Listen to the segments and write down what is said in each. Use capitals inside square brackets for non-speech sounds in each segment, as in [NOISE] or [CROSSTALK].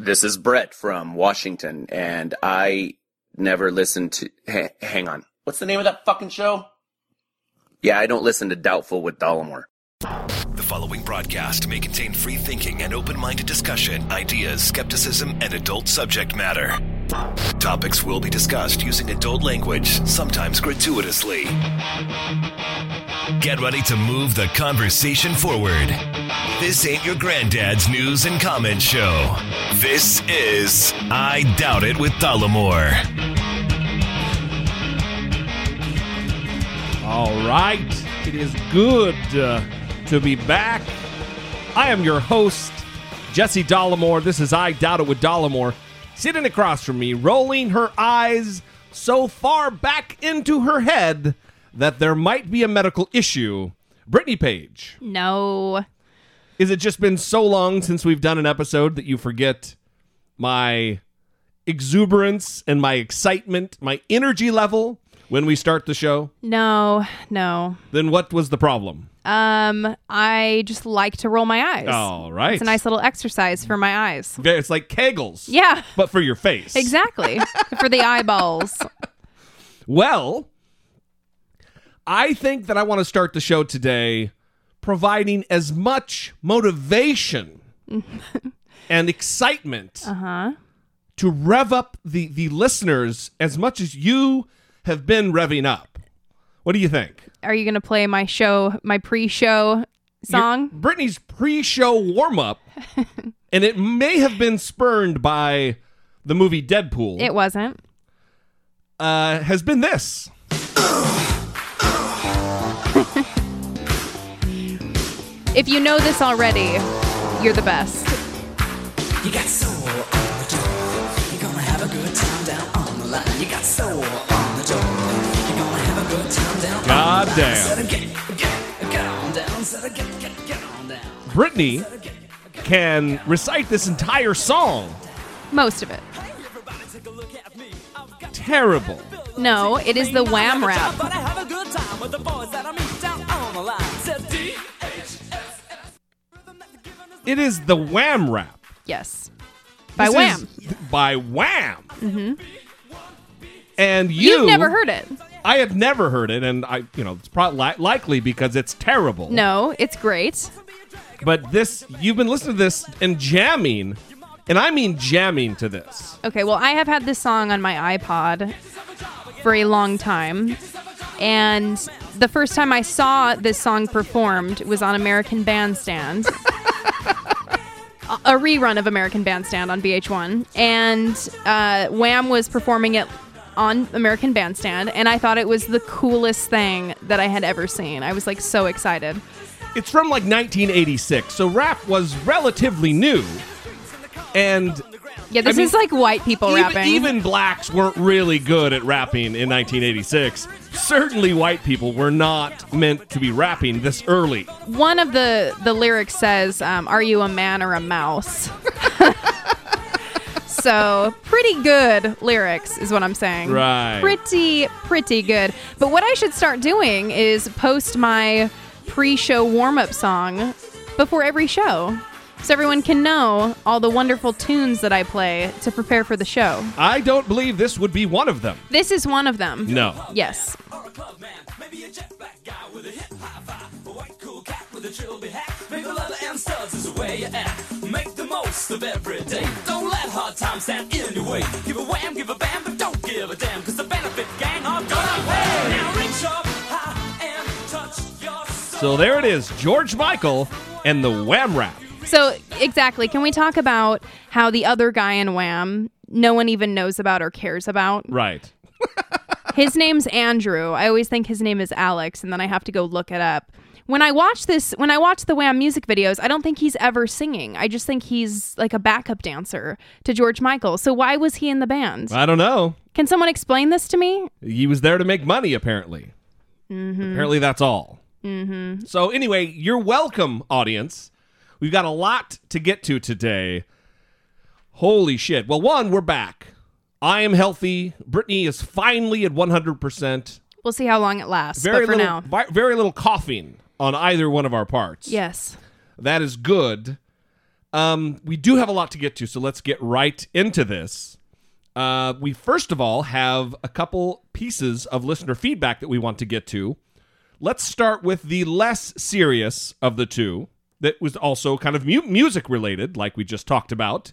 This is Brett from Washington, and I never listened to. Ha- hang on. What's the name of that fucking show? Yeah, I don't listen to Doubtful with Dollemore. The following broadcast may contain free thinking and open minded discussion, ideas, skepticism, and adult subject matter. Topics will be discussed using adult language, sometimes gratuitously. Get ready to move the conversation forward. This ain't your granddad's news and comment show. This is I Doubt It with Dollemore. All right. It is good uh, to be back. I am your host, Jesse Dollemore. This is I Doubt It with Dollemore. Sitting across from me, rolling her eyes so far back into her head that there might be a medical issue. Brittany Page. No. Is it just been so long since we've done an episode that you forget my exuberance and my excitement, my energy level when we start the show? No, no. Then what was the problem? Um, I just like to roll my eyes. All right. It's a nice little exercise for my eyes. It's like Kegels. Yeah. But for your face. Exactly. [LAUGHS] for the eyeballs. Well, I think that I want to start the show today providing as much motivation [LAUGHS] and excitement Uh-huh. to rev up the, the listeners as much as you have been revving up. What do you think? Are you going to play my show, my pre-show song? Your- Brittany's pre-show warm-up, [LAUGHS] and it may have been spurned by the movie Deadpool. It wasn't. uh, has been this. [LAUGHS] If you know this already, you're the best. You got soul on the door. You're gonna have a good time down on the line. You got soul on the door. You're gonna have a good time down God on the line. damn. Get, get, get on down. Said get, get, get on down. Brittany can recite this entire song. Most of it. Terrible. No, it is the wham rap. It is the Wham rap. Yes. By This Wham. is- by Wham. Mm-hmm. And you, You've never heard it. I had never heard it, and I, you know, it's probably li- likely because it's terrible. No, it's great. But this, you've been listening to this and jamming, and I mean jamming to this. Okay, well, I have had this song on my iPod for a long time. And the first time I saw this song performed was on American Bandstand. [LAUGHS] a rerun of American Bandstand on VH1. And uh, Wham was performing it on American Bandstand. And I thought it was the coolest thing that I had ever seen. I was like so excited. It's from like 1986, so rap was relatively new. And Yeah, this I mean, is like white people even, rapping. even blacks weren't really good at rapping in 1986. Certainly, white people were not meant to be rapping this early. one of the the lyrics says um, are you a man or a mouse [LAUGHS] so pretty good lyrics is what i'm saying Right. pretty pretty good but what i should start doing is post my pre-show warm-up song before every show so everyone can know all the wonderful tunes that i play to prepare for the show I don't believe this would be one of them. this is one of them No. yes Maybe a jet black guy with a hip high five. A white cool cat with a trilby hat. Maybe leather and studs is the way you act. Make the most of every day. Don't let hard times stand in your way. Give a wham, give a bam, but don't give a damn. Cause the benefit gang are gonna pay. Now reach up high and touch your soul. So there it is George Michael and the Wham Rap. So exactly, can we talk about how the other guy in Wham no one even knows about or cares about? Right. [LAUGHS] His name's Andrew. I always think his name is Alex, and then I have to go look it up. When I watch this, when I watch the Wham music videos, I don't think he's ever singing. I just think he's like a backup dancer to George Michael. So why was he in the band? I don't know. Can someone explain this to me? He was there to make money, apparently. Mm-hmm. Apparently, that's all. Mm-hmm. So, anyway, you're welcome, audience. We've got a lot to get to today. Holy shit. Well, one, we're back. I am healthy. Brittany is finally at 100%. We'll see how long it lasts. Very but for little, now, vi- very little coughing on either one of our parts. yes. That is good. Um, we do have a lot to get to, so let's get right into this. Uh, we first of all have a couple pieces of listener feedback that we want to get to. Let's start with the less serious of the two, that was also kind of mu- music related, like we just talked about,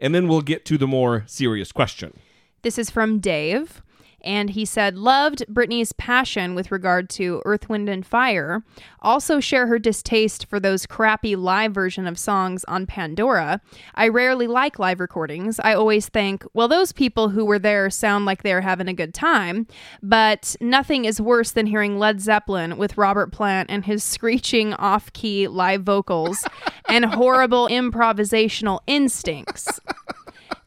and then we'll get to the more serious question. This is from Dave. And he said, loved Britney's passion with regard to Earth, Wind, and Fire. Also, share her distaste for those crappy live version of songs on Pandora. I rarely like live recordings. I always think, well, those people who were there sound like they're having a good time. But nothing is worse than hearing Led Zeppelin with Robert Plant and his screeching off key live vocals and horrible improvisational instincts. [LAUGHS]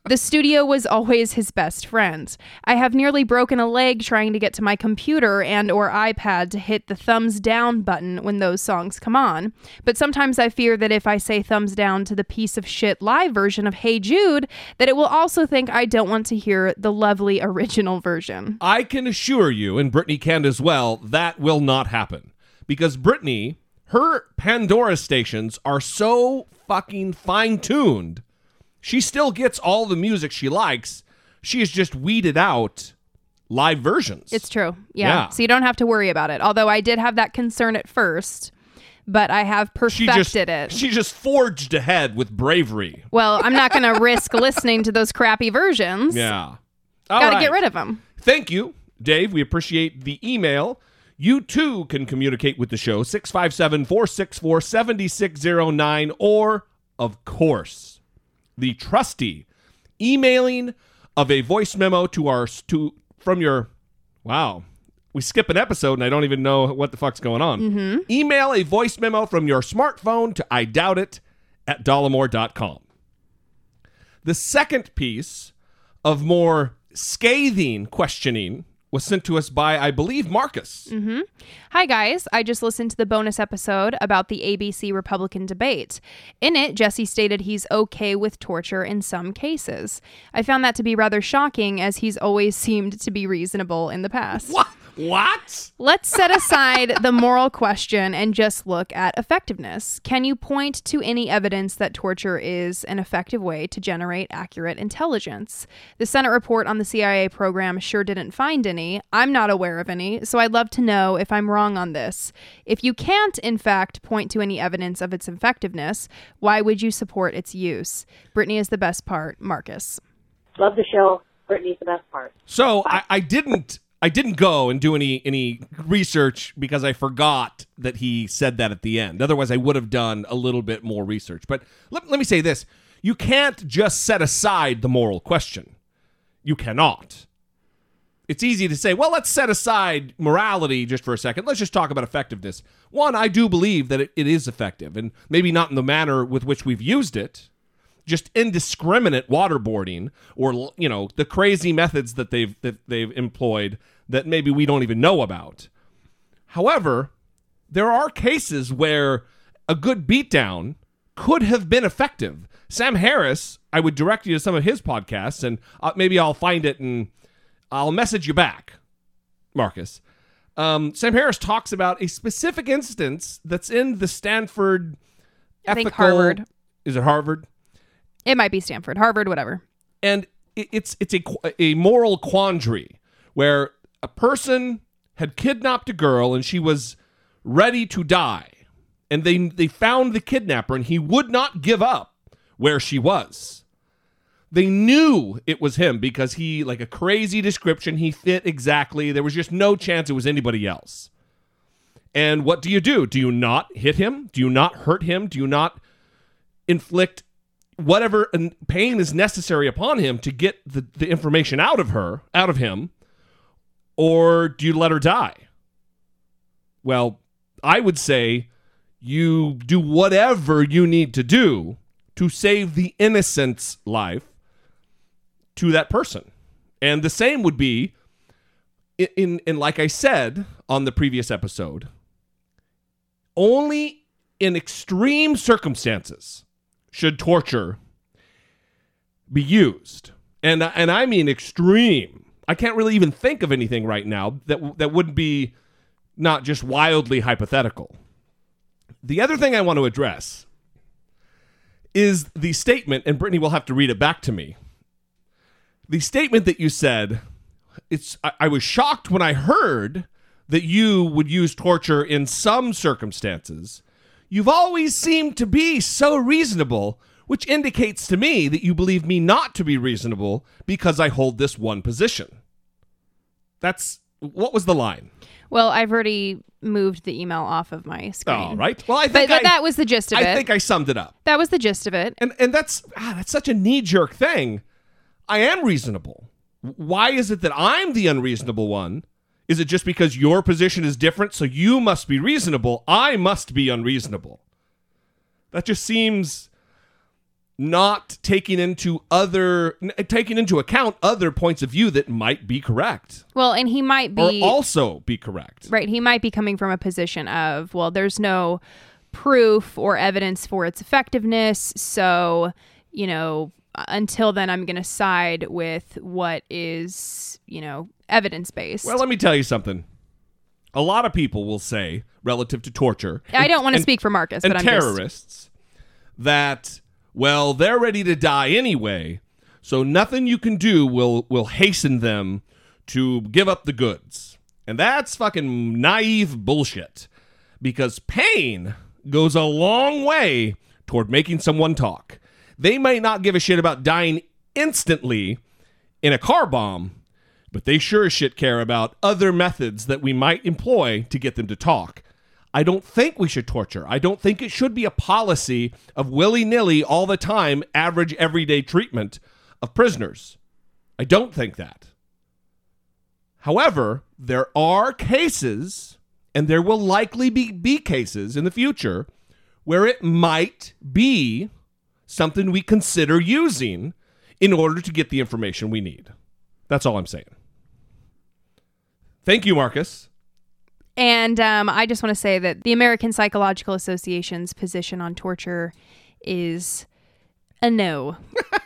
The studio was always his best friend. I have nearly broken a leg trying to get to my computer and or iPad to hit the thumbs down button when those songs come on. But sometimes I fear that if I say thumbs down to the piece of shit live version of Hey Jude, that it will also think I don't want to hear the lovely original version. I can assure you, and Brittany can as well, that will not happen. Because Brittany, her Pandora stations are so fucking fine tuned. She still gets all the music she likes. She has just weeded out live versions. It's true. Yeah. Yeah. So you don't have to worry about it. Although I did have that concern at first, but I have she perfected just it. she just forged ahead with bravery. well, I'm not going [LAUGHS] to risk listening to those crappy versions. Yeah. Got to get rid of them. Thank you, Dave. We appreciate the email. You too can communicate with the show 657 464 7609 or, of course, the trusty emailing of a voice memo to our to from your wow we skip an episode and i don't even know what the fuck's going on. Mm-hmm. Email a voice memo from your smartphone to i doubt it at dollemore.com the second piece of more scathing questioning was sent to us by i believe marcus mm-hmm. Hi, guys. I just listened to the bonus episode about the ABC Republican debate. In it, Jesse stated he's okay with torture in some cases. I found that to be rather shocking, as he's always [LAUGHS] seemed to be reasonable in the past. what what Let's set aside the moral question and just look at effectiveness. Can you point to any evidence that torture is an effective way to generate accurate intelligence? The Senate report on the CIA program sure didn't find any. I'm not aware of any, so I'd love to know if I'm wrong on this. If you can't, in fact, point to any evidence of its effectiveness, why would you support its use? Brittany is the best part. Marcus. Love the show. Brittany's the best part. So I, I didn't I didn't go and do any any research because I forgot that he said that at the end. Otherwise, I would have done a little bit more research. But let, let me say this: you can't just set aside the moral question. You cannot. It's easy to say, well, let's set aside morality just for a second. Let's just talk about effectiveness. One, I do believe that it, it is effective, and maybe not in the manner with which we've used it just indiscriminate waterboarding or you know the crazy methods that they've that they've employed that maybe we don't even know about. However, there are cases where a good beatdown could have been effective. Sam Harris, I would direct you to some of his podcasts, and uh, maybe I'll find it and I'll message you back, Marcus. Um, Sam Harris talks about a specific instance that's in the Stanford. I think Harvard. Is it Harvard? It might be Stanford, Harvard, whatever. and it's it's a a moral quandary where a person had kidnapped a girl and she was ready to die. And they they found the kidnapper and he would not give up where she was. They knew it was him because he like a crazy description he fit exactly. There was just no chance it was anybody else. And what do you do? Do you not hit him? Do you not hurt him? Do you not inflict whatever pain is necessary upon him to get the, the information out of her, out of him, or do you let her die? Well, I would say you do whatever you need to do to save the innocent's life to that person. And the same would be in, in, in like I said on the previous episode, only in extreme circumstances should torture be used. And and I mean extreme. I can't really even think of anything right now that that wouldn't be not just wildly hypothetical. The other thing I want to address is the statement, and Brittany will have to read it back to me. The statement that you said, it's I, I was shocked when I heard that you would use torture in some circumstances. You've always seemed to be so reasonable, which indicates to me that you believe me not to be reasonable because I hold this one position. That's what was the line? Well, I've already moved the email off of my screen. All right. Well, I But think th- I, that was the gist of I it. I think I summed it up. that was the gist of it. And and that's ah, that's such a knee jerk thing. I am reasonable. Why is it that I'm the unreasonable one? Is it just because your position is different, so you must be reasonable? I must be unreasonable. That just seems not taking into other taking into account other points of view that might be correct Well, and he might or be also be correct. right. He might be coming from a position of well, there's no proof or evidence for its effectiveness, so you know until then I'm going to side with what is you know evidence based. Well, let me tell you something. A lot of people will say relative to torture. I don't want to speak for Marcus, and but I'm just terrorists that well they're ready to die anyway so nothing you can do will will hasten them to give up the goods and that's fucking naive bullshit because pain goes a long way toward making someone talk they might not give a shit about dying instantly in a car bomb but they sure as shit care about other methods that we might employ to get them to talk. I don't think we should torture. I don't think it should be a policy of willy nilly all the time, average everyday treatment of prisoners. I don't think that. However, there are cases, and there will likely be, be cases in the future, where it might be something we consider using in order to get the information we need. That's all I'm saying. Thank you, Marcus. And um, I just want to say that the American Psychological Association's position on torture is a no.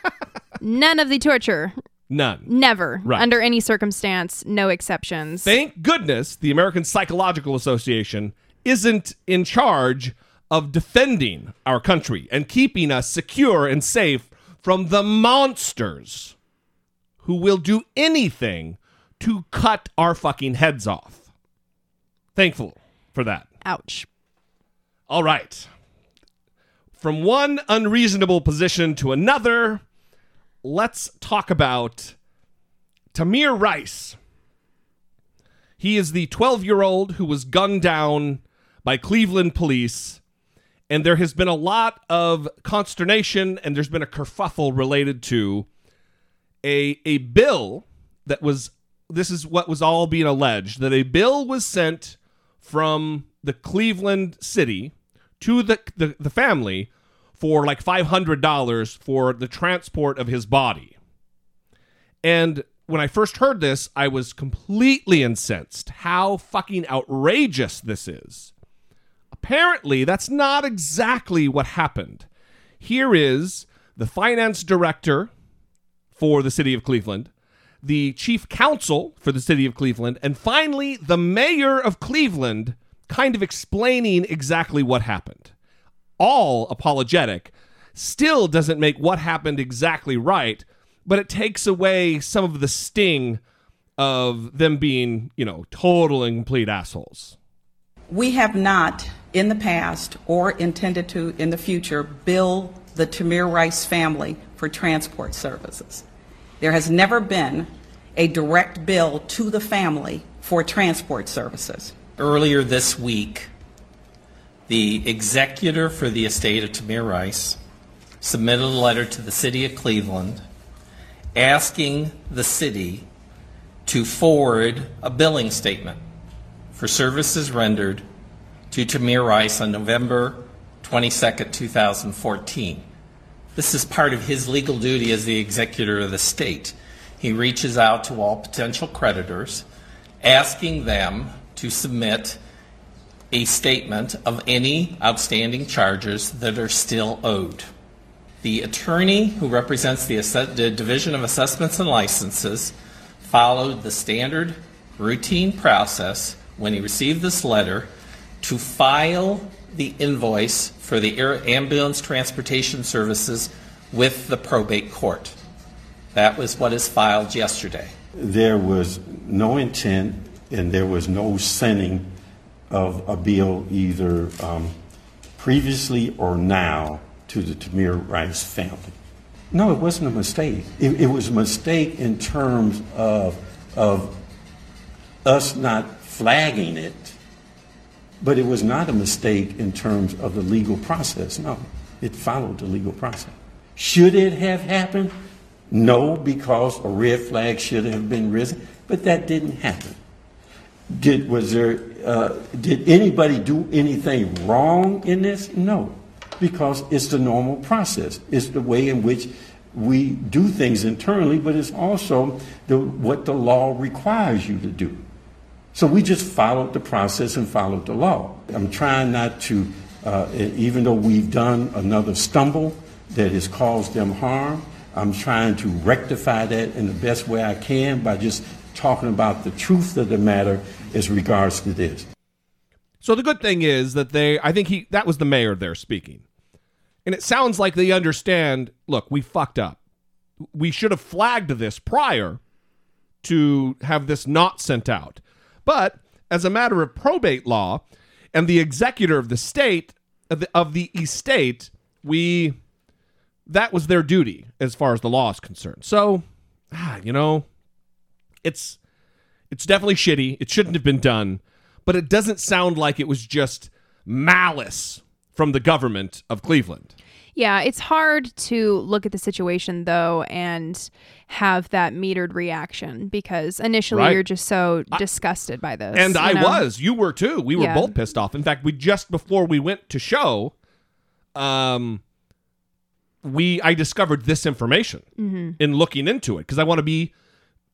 [LAUGHS] None of the torture. None. Never. Right. Under any circumstance, no exceptions. Thank goodness the American Psychological Association isn't in charge of defending our country and keeping us secure and safe from the monsters who will do anything to cut our fucking heads off. Thankful for that. Ouch. All right. From one unreasonable position to another, let's talk about Tamir Rice. He is the 12 year old who was gunned down by Cleveland police. And there has been a lot of consternation and there's been a kerfuffle related to a, a bill that was, this is what was all being alleged, that a bill was sent from the Cleveland city to the, the, the family for like $500 for the transport of his body. And when I first heard this, I was completely incensed how fucking outrageous this is. Apparently, that's not exactly what happened. Here is the finance director for the city of Cleveland, the chief counsel for the city of Cleveland, and finally the mayor of Cleveland kind of explaining exactly what happened. All apologetic, still doesn't make what happened exactly right, but it takes away some of the sting of them being, you know, total and complete assholes. We have not, in the past or intended to in the future, bill the Tamir Rice family for transport services. There has never been a direct bill to the family for transport services. Earlier this week, the executor for the estate of Tamir Rice submitted a letter to the city of Cleveland asking the city to forward a billing statement for services rendered to Tamir Rice on November 22, 2014. This is part of his legal duty as the executor of the state. He reaches out to all potential creditors, asking them to submit a statement of any outstanding charges that are still owed. The attorney who represents the, the Division of Assessments and Licenses followed the standard routine process when he received this letter to file the invoice for the air ambulance transportation services with the probate court. That was what is filed yesterday. There was no intent and there was no sending of a bill either um, previously or now to the Tamir Rice family. No, it wasn't a mistake. It, it was a mistake in terms of, of us not flagging it, but it was not a mistake in terms of the legal process. No, it followed the legal process. Should it have happened? No, because a red flag should have been risen, but that didn't happen. Did was there? Uh, did anybody do anything wrong in this? No, because it's the normal process. It's the way in which we do things internally, but it's also the, what the law requires you to do. So we just followed the process and followed the law. I'm trying not to, uh, even though we've done another stumble that has caused them harm, I'm trying to rectify that in the best way I can by just talking about the truth of the matter as regards to this. So the good thing is that they, I think he, that was the mayor there speaking. And it sounds like they understand look, we fucked up. We should have flagged this prior to have this not sent out. But as a matter of probate law and the executor of the state, of the, of the estate, we, that was their duty as far as the law is concerned. So, ah, you know, it's, it's definitely shitty. It shouldn't have been done, but it doesn't sound like it was just malice from the government of Cleveland. Yeah, it's hard to look at the situation though and have that metered reaction because initially Right. you're just so disgusted by this. And I know? was. You were too. We were Yeah. both pissed off. In fact, we just before we went to show, um, we I discovered this information Mm-hmm. in looking into it because I want to be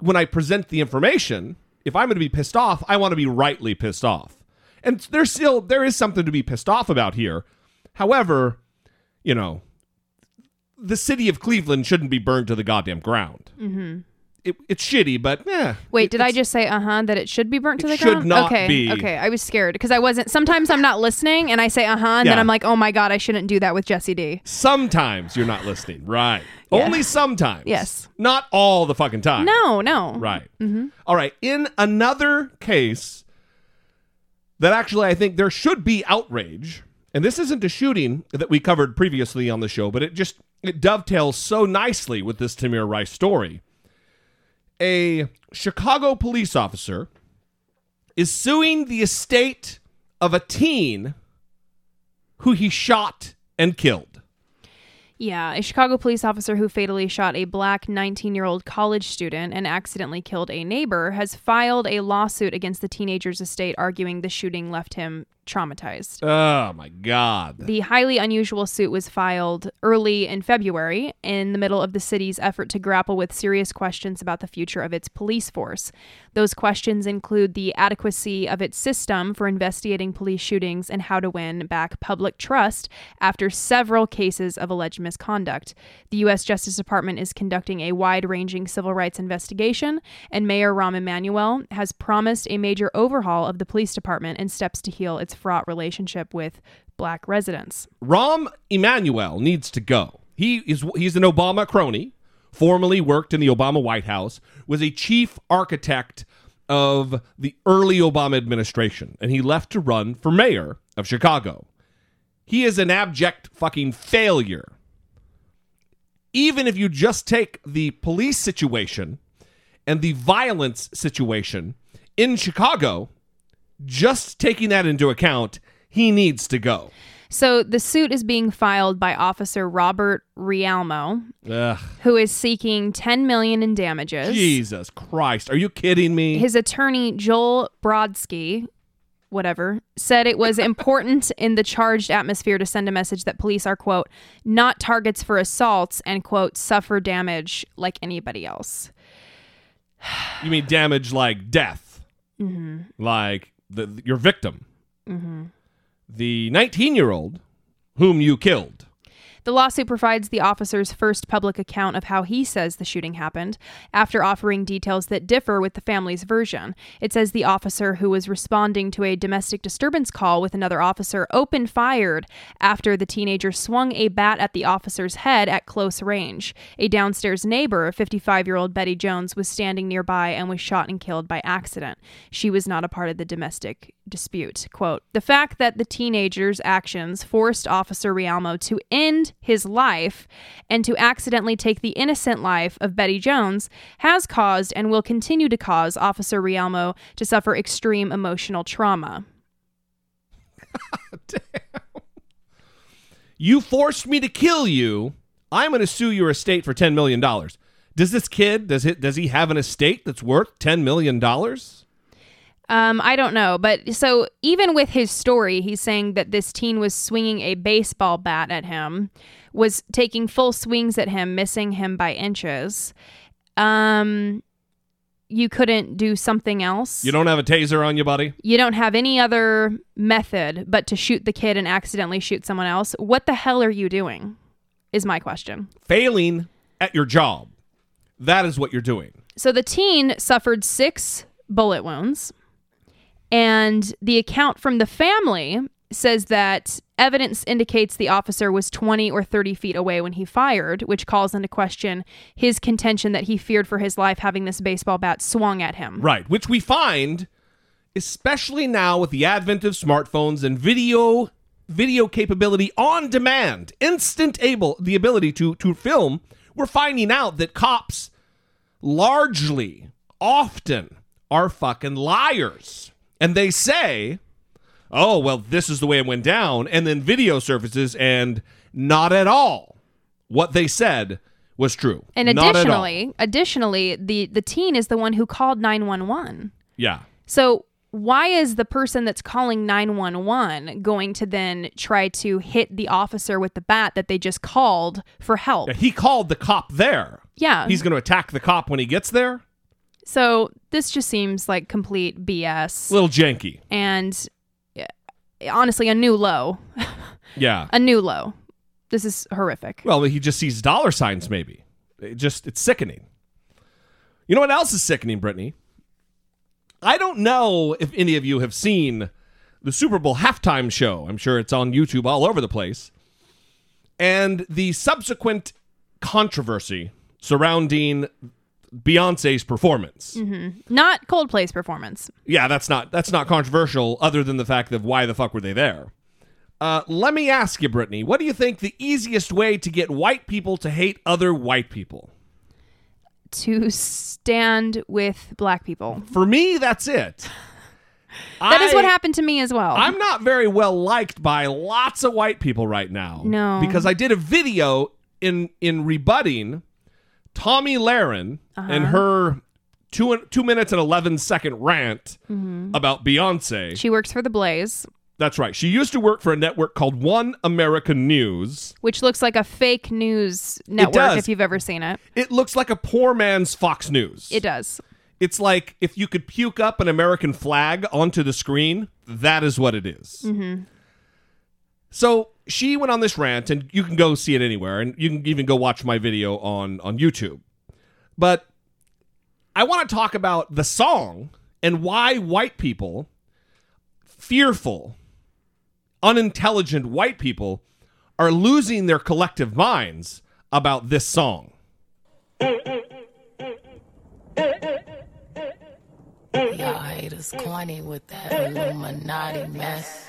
when I present the information. If I'm going to be pissed off, I want to be rightly pissed off. And there's still there is something to be pissed off about here. However, you know, the city of Cleveland shouldn't be burned to the goddamn ground. Mm-hmm. It, it's shitty, but yeah. Wait, did I just say uh huh that it should be burnt to It the should ground? not okay, be. okay. I was scared because I wasn't. Sometimes I'm not listening and I say uh huh, and then I'm like, oh my god, I shouldn't do that with Jesse D. Sometimes you're not listening, right? Yeah. Only sometimes. Yes. Not all the fucking time. No, no. Right. All right. In another case that actually I think there should be outrage, and this isn't a shooting that we covered previously on the show, but it just it dovetails so nicely with this Tamir Rice story. A Chicago police officer is suing the estate of a teen who he shot and killed. Yeah, a Chicago police officer who fatally shot a black 19 year old college student and accidentally killed a neighbor has filed a lawsuit against the teenager's estate, arguing the shooting left him traumatized. Oh my god. The highly unusual suit was filed early in February in the middle of the city's effort to grapple with serious questions about the future of its police force. Those questions include the adequacy of its system for investigating police shootings and how to win back public trust after several cases of alleged misconduct. The U.S. Justice Department is conducting a wide ranging civil rights investigation, and Mayor Rahm Emanuel has promised a major overhaul of the police department and steps to heal its fraught relationship with black residents. Rahm Emanuel needs to go. He is he's an Obama crony, formerly worked in the Obama White House, was a chief architect of the early Obama administration, and he left to run for mayor of Chicago. He is an abject fucking failure. Even if you just take the police situation and the violence situation in Chicago, just taking that into account, he needs to go. So the suit is being filed by Officer Robert Rialmo, Ugh. who is seeking 10 million in damages. Jesus Christ. Are you kidding me? His attorney Joel Brodsky, whatever, said it was important [LAUGHS] in the charged atmosphere to send a message that police are quote not targets for assaults and quote suffer damage like anybody else. you mean damage like death? Mm-hmm. Like the, your victim? Mm-hmm. The 19 year old whom you killed. The lawsuit provides the officer's first public account of how he says the shooting happened, after offering details that differ with the family's version. It says the officer who was responding to a domestic disturbance call with another officer opened fired after the teenager swung a bat at the officer's head at close range. A downstairs neighbor, 55 year old Betty Jones, was standing nearby and was shot and killed by accident. She was not a part of the domestic dispute. Quote The fact that the teenager's actions forced Officer Rialmo to end his life and to accidentally take the innocent life of Betty Jones has caused and will continue to cause Officer Rialmo to suffer extreme emotional trauma. [LAUGHS] You forced me to kill you. I'm going to sue your estate for $10 million. Does this kid, does it, does he have an estate that's worth $10 million? Um, I don't know, but so even with his story, he's saying that this teen was swinging a baseball bat at him, was taking full swings at him, missing him by inches. Um, you couldn't do something else. You don't have a taser on you, buddy? You don't have any other method but to shoot the kid and accidentally shoot someone else. What the hell are you doing? Is my question. Failing at your job. That is what you're doing. So the teen suffered six bullet wounds, and the account from the family says that evidence indicates the officer was 20 or 30 feet away when he fired, which calls into question his contention that he feared for his life having this baseball bat swung at him. Right, which we find especially now with the advent of smartphones and video video capability on demand, instant able the ability to to film, we're finding out that cops largely often are fucking liars. And they say, "Oh, well, this is the way it went down." And then video surfaces and not at all what they said was true. And Not additionally, additionally, the the teen is the one who called 911. yeah. So why is the person that's calling 911 going to then try to hit the officer with the bat that they just called for help? He called the cop there. Yeah. He's going to attack the cop when he gets there. So this just seems like complete BS. A little janky. and uh, honestly, a new low. [LAUGHS] Yeah. a new low. This is horrific. Well, he just sees dollar signs, maybe. It just, it's sickening. You know what else is sickening, Brittany? I don't know if any of you have seen the Super Bowl halftime show. I'm sure it's on YouTube all over the place. And the subsequent controversy surrounding Beyonce's performance. Not Coldplay's performance. Yeah, that's not that's not controversial other than the fact of why the fuck were they there. Uh, let me ask you, Brittany, what do you think the easiest way to get white people to hate other white people? To stand with black people. For me, that's it. [LAUGHS] That is what happened to me as well. I'm not very well liked by lots of white people right now. No. Because I did a video in in rebutting Tomi Lahren uh-huh. and her two two minutes and eleven second rant mm-hmm. about Beyonce. she works for the Blaze, That's right. She used to work for a network called One American News. which looks like a fake news network if you've ever seen it. It looks like a poor man's Fox News. It does. It's like if you could puke up an American flag onto the screen, that is what it is. Mm-hmm. So she went on this rant, and you can go see it anywhere, and you can even go watch my video on on YouTube. But I want to talk about the song and why white people, fearful, unintelligent white people, are losing their collective minds about this song. Y'all haters corny with that Illuminati mess.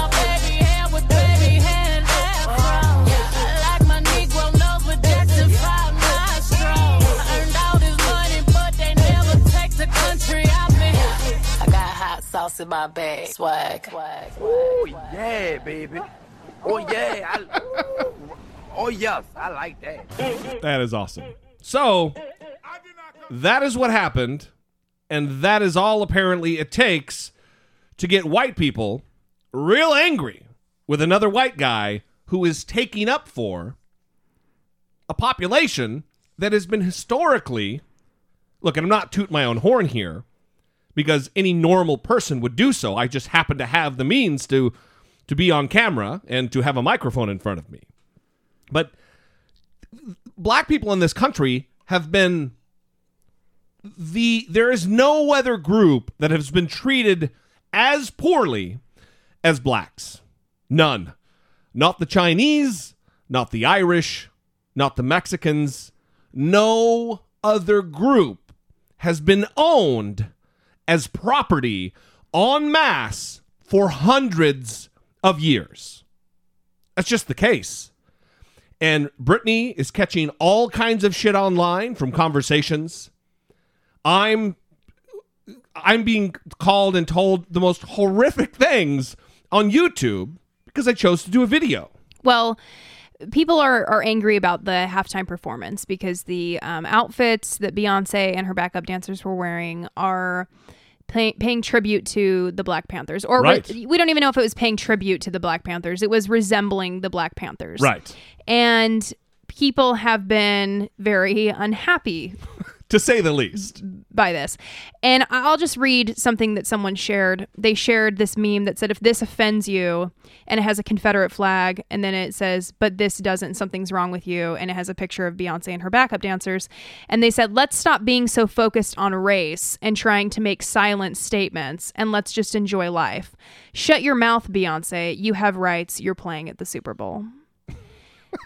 Hot sauce in my bag. Swag. Swag. Oh yeah, baby. Oh yeah. I, oh yes, I like that. That is awesome. So, that is what happened, and that is all apparently it takes to get white people real angry with another white guy who is taking up for a population that has been historically look, and I'm not tooting my own horn here because any normal person would do so. I just happen to have the means to to be on camera and to have a microphone in front of me. But black people in this country have been the there is no other group that has been treated as poorly as blacks. None. Not the Chinese, not the Irish, not the Mexicans. No other group has been owned as property en masse for hundreds of years. That's just the case. And Brittany is catching all kinds of shit online from conversations. I'm I'm being called and told the most horrific things on YouTube because I chose to do a video. Well, people are, are angry about the halftime performance because the um, outfits that Beyonce and her backup dancers were wearing are pay, paying tribute to the Black Panthers. Or Right. re- we don't even know if it was paying tribute to the Black Panthers. It was resembling the Black Panthers. Right. And people have been very unhappy To say the least. by this. And I'll just read something that someone shared. They shared this meme that said, if this offends you, and it has a Confederate flag, and then it says, but this doesn't, something's wrong with you, and it has a picture of Beyonce and her backup dancers. And they said, let's stop being so focused on race and trying to make silent statements, and let's just enjoy life. Shut your mouth, Beyonce. You have rights. You're playing at the Super Bowl.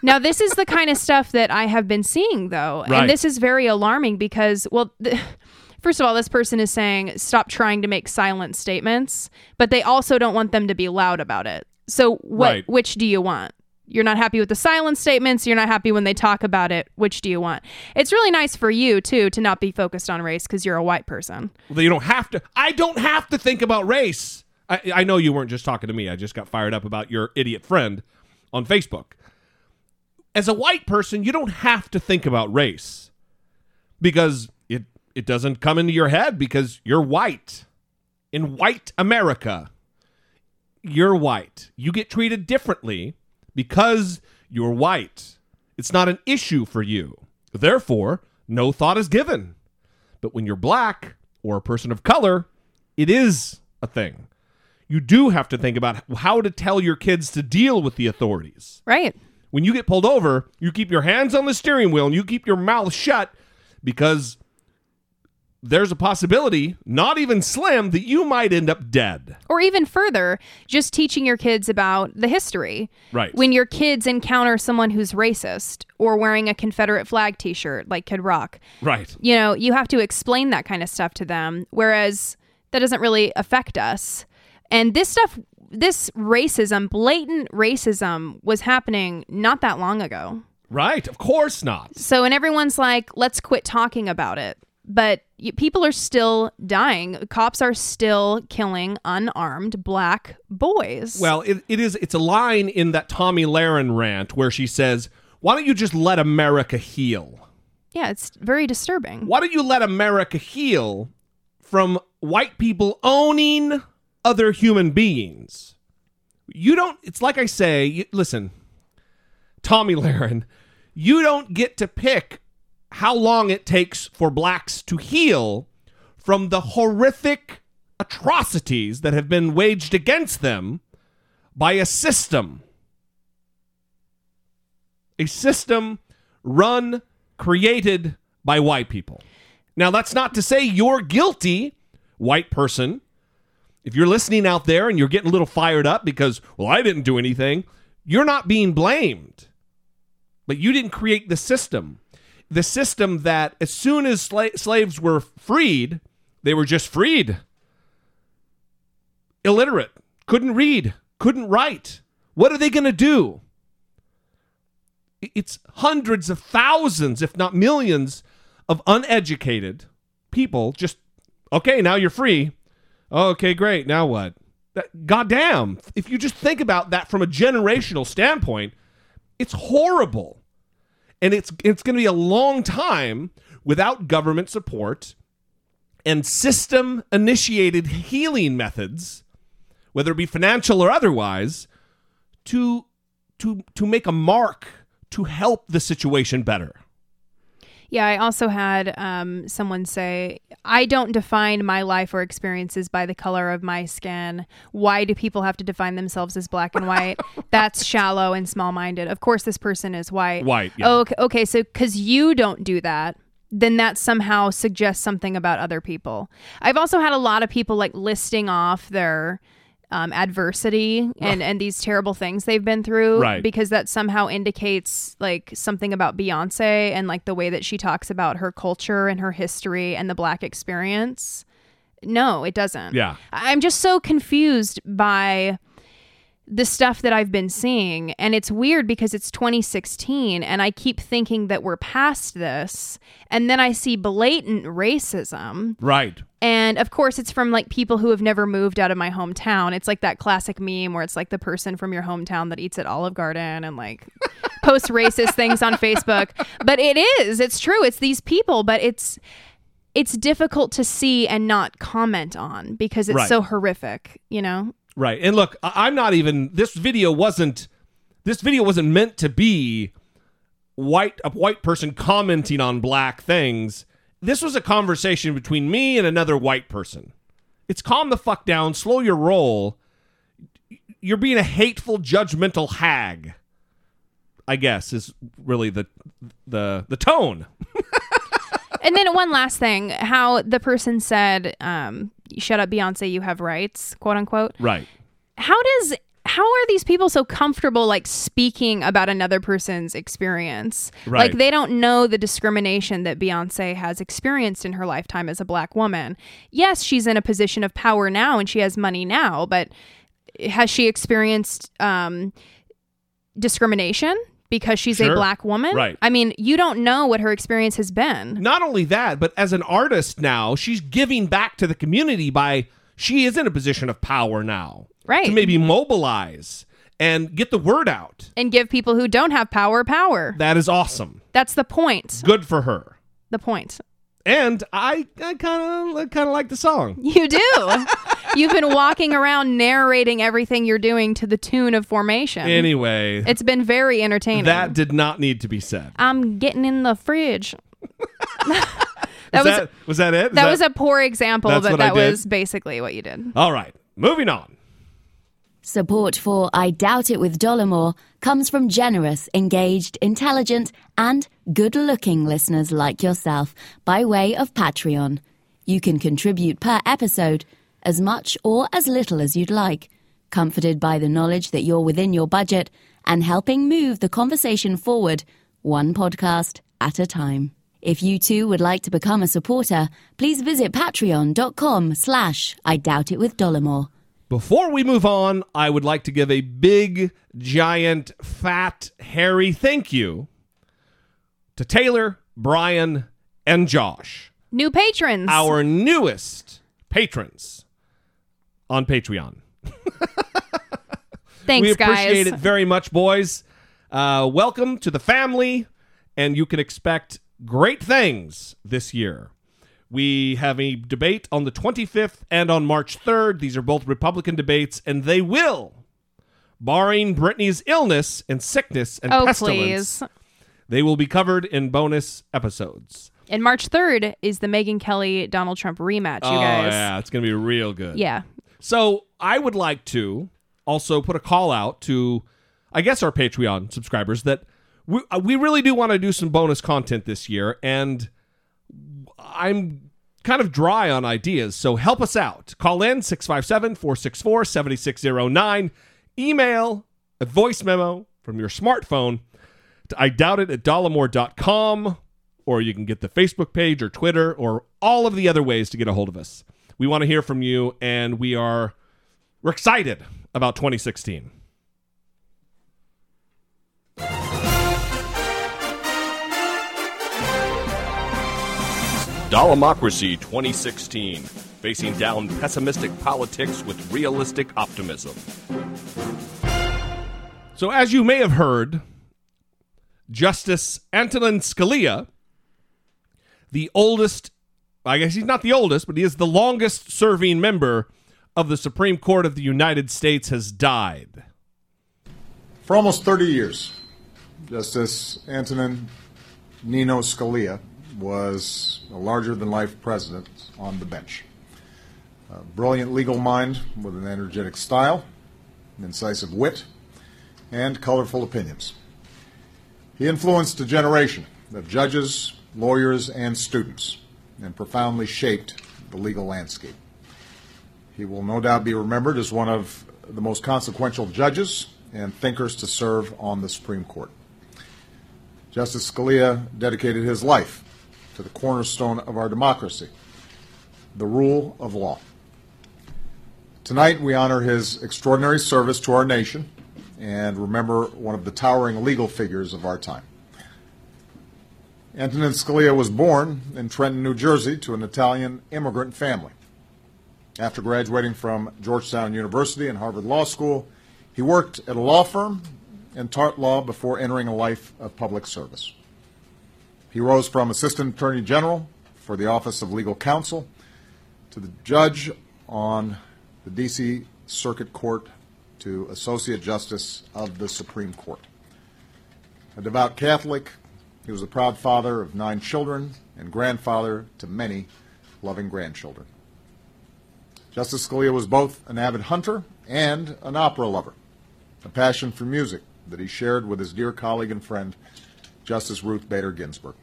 Now, this is the kind of stuff that I have been seeing, though. Right. And this is very alarming because, well, th- [LAUGHS] first of all, this person is saying stop trying to make silent statements, but they also don't want them to be loud about it. So, what? Right. Which do you want? You're not happy with the silent statements. You're not happy when they talk about it. Which do you want? It's really nice for you too to not be focused on race because you're a white person. Well, you don't have to. I don't have to think about race. I, I know you weren't just talking to me. I just got fired up about your idiot friend on Facebook. As a white person, you don't have to think about race because it it doesn't come into your head because you're white. In white America, you're white. You get treated differently because you're white. It's not an issue for you. Therefore, no thought is given. But when you're black or a person of color, it is a thing. You do have to think about how to tell your kids to deal with the authorities. Right. When you get pulled over, you keep your hands on the steering wheel and you keep your mouth shut because there's a possibility, not even slim, that you might end up dead. Or even further, just teaching your kids about the history. Right. When your kids encounter someone who's racist or wearing a Confederate flag t shirt like Kid Rock, Right. you know, you have to explain that kind of stuff to them. Whereas that doesn't really affect us. And this stuff, this racism, blatant racism, was happening not that long ago. Right. Of course not. So, and everyone's like, let's quit talking about it. But people are still dying. Cops are still killing unarmed black boys. Well, it, it is. It's a line in that Tomi Lahren rant where she says, "Why don't you just let America heal? yeah, it's very disturbing. Why don't you let America heal from white people owning other human beings? You don't. It's like I say. You, listen, Tomi Lahren, you don't get to pick how long it takes for blacks to heal from the horrific atrocities that have been waged against them by a system. A system run, created by white people. Now, that's not to say you're guilty, white person. If you're listening out there and you're getting a little fired up because, well, I didn't do anything, you're not being blamed. But you didn't create the system. The system that, as soon as sla- slaves were freed, they were just freed. Illiterate, couldn't read, couldn't write. What are they going to do? It's hundreds of thousands, if not millions, of uneducated people just, okay, now you're free. Oh, okay, great. Now what? Goddamn. If you just think about that from a generational standpoint, it's horrible. And it's it's going to be a long time without government support and system initiated healing methods whether it be financial or otherwise, to to to make a mark to help the situation better. Yeah, I also had um, someone say, I don't define my life or experiences by the color of my skin. Why do people have to define themselves as black and white? [LAUGHS] That's shallow and small minded. Of course, this person is white. White, yeah. Oh, okay, okay, so because you don't do that, then that somehow suggests something about other people. I've also had a lot of people like listing off their um, adversity and, and these terrible things they've been through Right. because that somehow indicates like something about Beyonce and like the way that she talks about her culture and her history and the black experience. No, it doesn't. Yeah. I'm just so confused by the stuff that I've been seeing. And it's weird because it's 2016 and I keep thinking that we're past this. And then I see blatant racism. Right. And of course, it's from like people who have never moved out of my hometown. It's like that classic meme where it's like the person from your hometown that eats at Olive Garden and like [LAUGHS] posts racist things on Facebook. But it is, it's true. It's these people, but it's it's difficult to see and not comment on because it's Right. so horrific, you know? Right. And look, I'm not even this video wasn't this video wasn't meant to be white a white person commenting on black things. This was a conversation between me and another white person. It's calm the fuck down, slow your roll. You're being a hateful, judgmental hag. I guess is really the the the tone. [LAUGHS] And then one last thing, how the person said, um, "Shut up, Beyonce, you have rights," quote unquote. Right. How does how are these people so comfortable like speaking about another person's experience? Right. Like they don't know the discrimination that Beyonce has experienced in her lifetime as a black woman. Yes, she's in a position of power now and she has money now, but has she experienced um, discrimination because she's Sure. a black woman? Right. I mean, you don't know what her experience has been. Not only that, but as an artist now, she's giving back to the community by she is in a position of power now. Right. To maybe mobilize and get the word out. and give people who don't have power power. That is awesome. That's the point. Good for her. The point. And I, I kind of kind of like the song. You do. [LAUGHS] You've been walking around narrating everything you're doing to the tune of Formation. Anyway, it's been very entertaining. that did not need to be said. I'm getting in the fridge. [LAUGHS] that was, was that, was that it? Is that was a poor example, but what I that did? was basically what you did. All right, moving on. Support for I Doubt It with Dollemore comes from generous, engaged, intelligent, and good looking listeners like yourself by way of Patreon. You can contribute per episode as much or as little as you'd like, comforted by the knowledge that you're within your budget and helping move the conversation forward one podcast at a time. If you too would like to become a supporter, please visit patreon.com slash I Doubt It with Dollemore. Before we move on, I would like to give a big, giant, fat, hairy thank you to Taylor, Brian, and Josh, New patrons. our newest patrons on Patreon. [LAUGHS] Thanks, guys. we appreciate guys. it very much, boys. Uh, welcome to the family, and you can expect great things this year. We have a debate on the 25th and on March 3rd. These are both Republican debates, and they will, barring Brittany's illness and sickness and Oh, pestilence, please. they will be covered in bonus episodes. And March 3rd is the Megyn Kelly Donald Trump rematch, you oh, guys. yeah, it's going to be real good. Yeah. So I would like to also put a call out to, I guess, our Patreon subscribers that we, uh, we really do want to do some bonus content this year, and I'm kind of dry on ideas. So help us out. Call in 657 464 7609. Email a voice memo from your smartphone to I doubt it at dollemore.com, or you can get the Facebook page or Twitter or all of the other ways to get a hold of us. We want to hear from you, and we are we're excited about 2016. Dollemocracy 2016, facing down pessimistic politics with realistic optimism. So, as you may have heard, Justice Antonin Scalia, the oldest, I guess he's not the oldest, but he is the longest serving member of the Supreme Court of the United States has died. For almost 30 years, Justice Antonin Nino Scalia was a larger than life president on the bench. A brilliant legal mind with an energetic style, an incisive wit, and colorful opinions. He influenced a generation of judges, lawyers, and students and profoundly shaped the legal landscape. He will no doubt be remembered as one of the most consequential judges and thinkers to serve on the Supreme Court. Justice Scalia dedicated his life to the cornerstone of our democracy, the rule of law. Tonight, we honor his extraordinary service to our nation and remember one of the towering legal figures of our time. Antonin Scalia was born in Trenton, New Jersey, to an Italian immigrant family. After graduating from Georgetown University and Harvard Law School, he worked at a law firm and taught law before entering a life of public service. He rose from Assistant Attorney General for the Office of Legal Counsel to the judge on the D.C. Circuit Court to Associate Justice of the Supreme Court. A devout Catholic, he was a proud father of nine children and grandfather to many loving grandchildren. Justice Scalia was both an avid hunter and an opera lover, a passion for music that he shared with his dear colleague and friend, Justice Ruth Bader Ginsburg.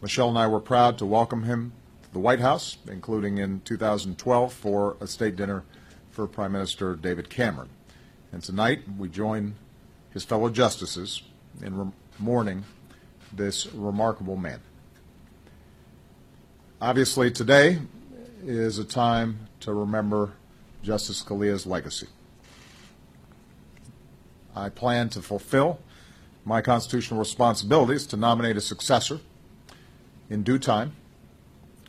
Michelle and I were proud to welcome him to the White House, including in 2012 for a state dinner for Prime Minister David Cameron. And tonight we join his fellow justices in mourning this remarkable man. Obviously, today is a time to remember Justice Scalia's legacy. I plan to fulfill my constitutional responsibilities to nominate a successor in due time.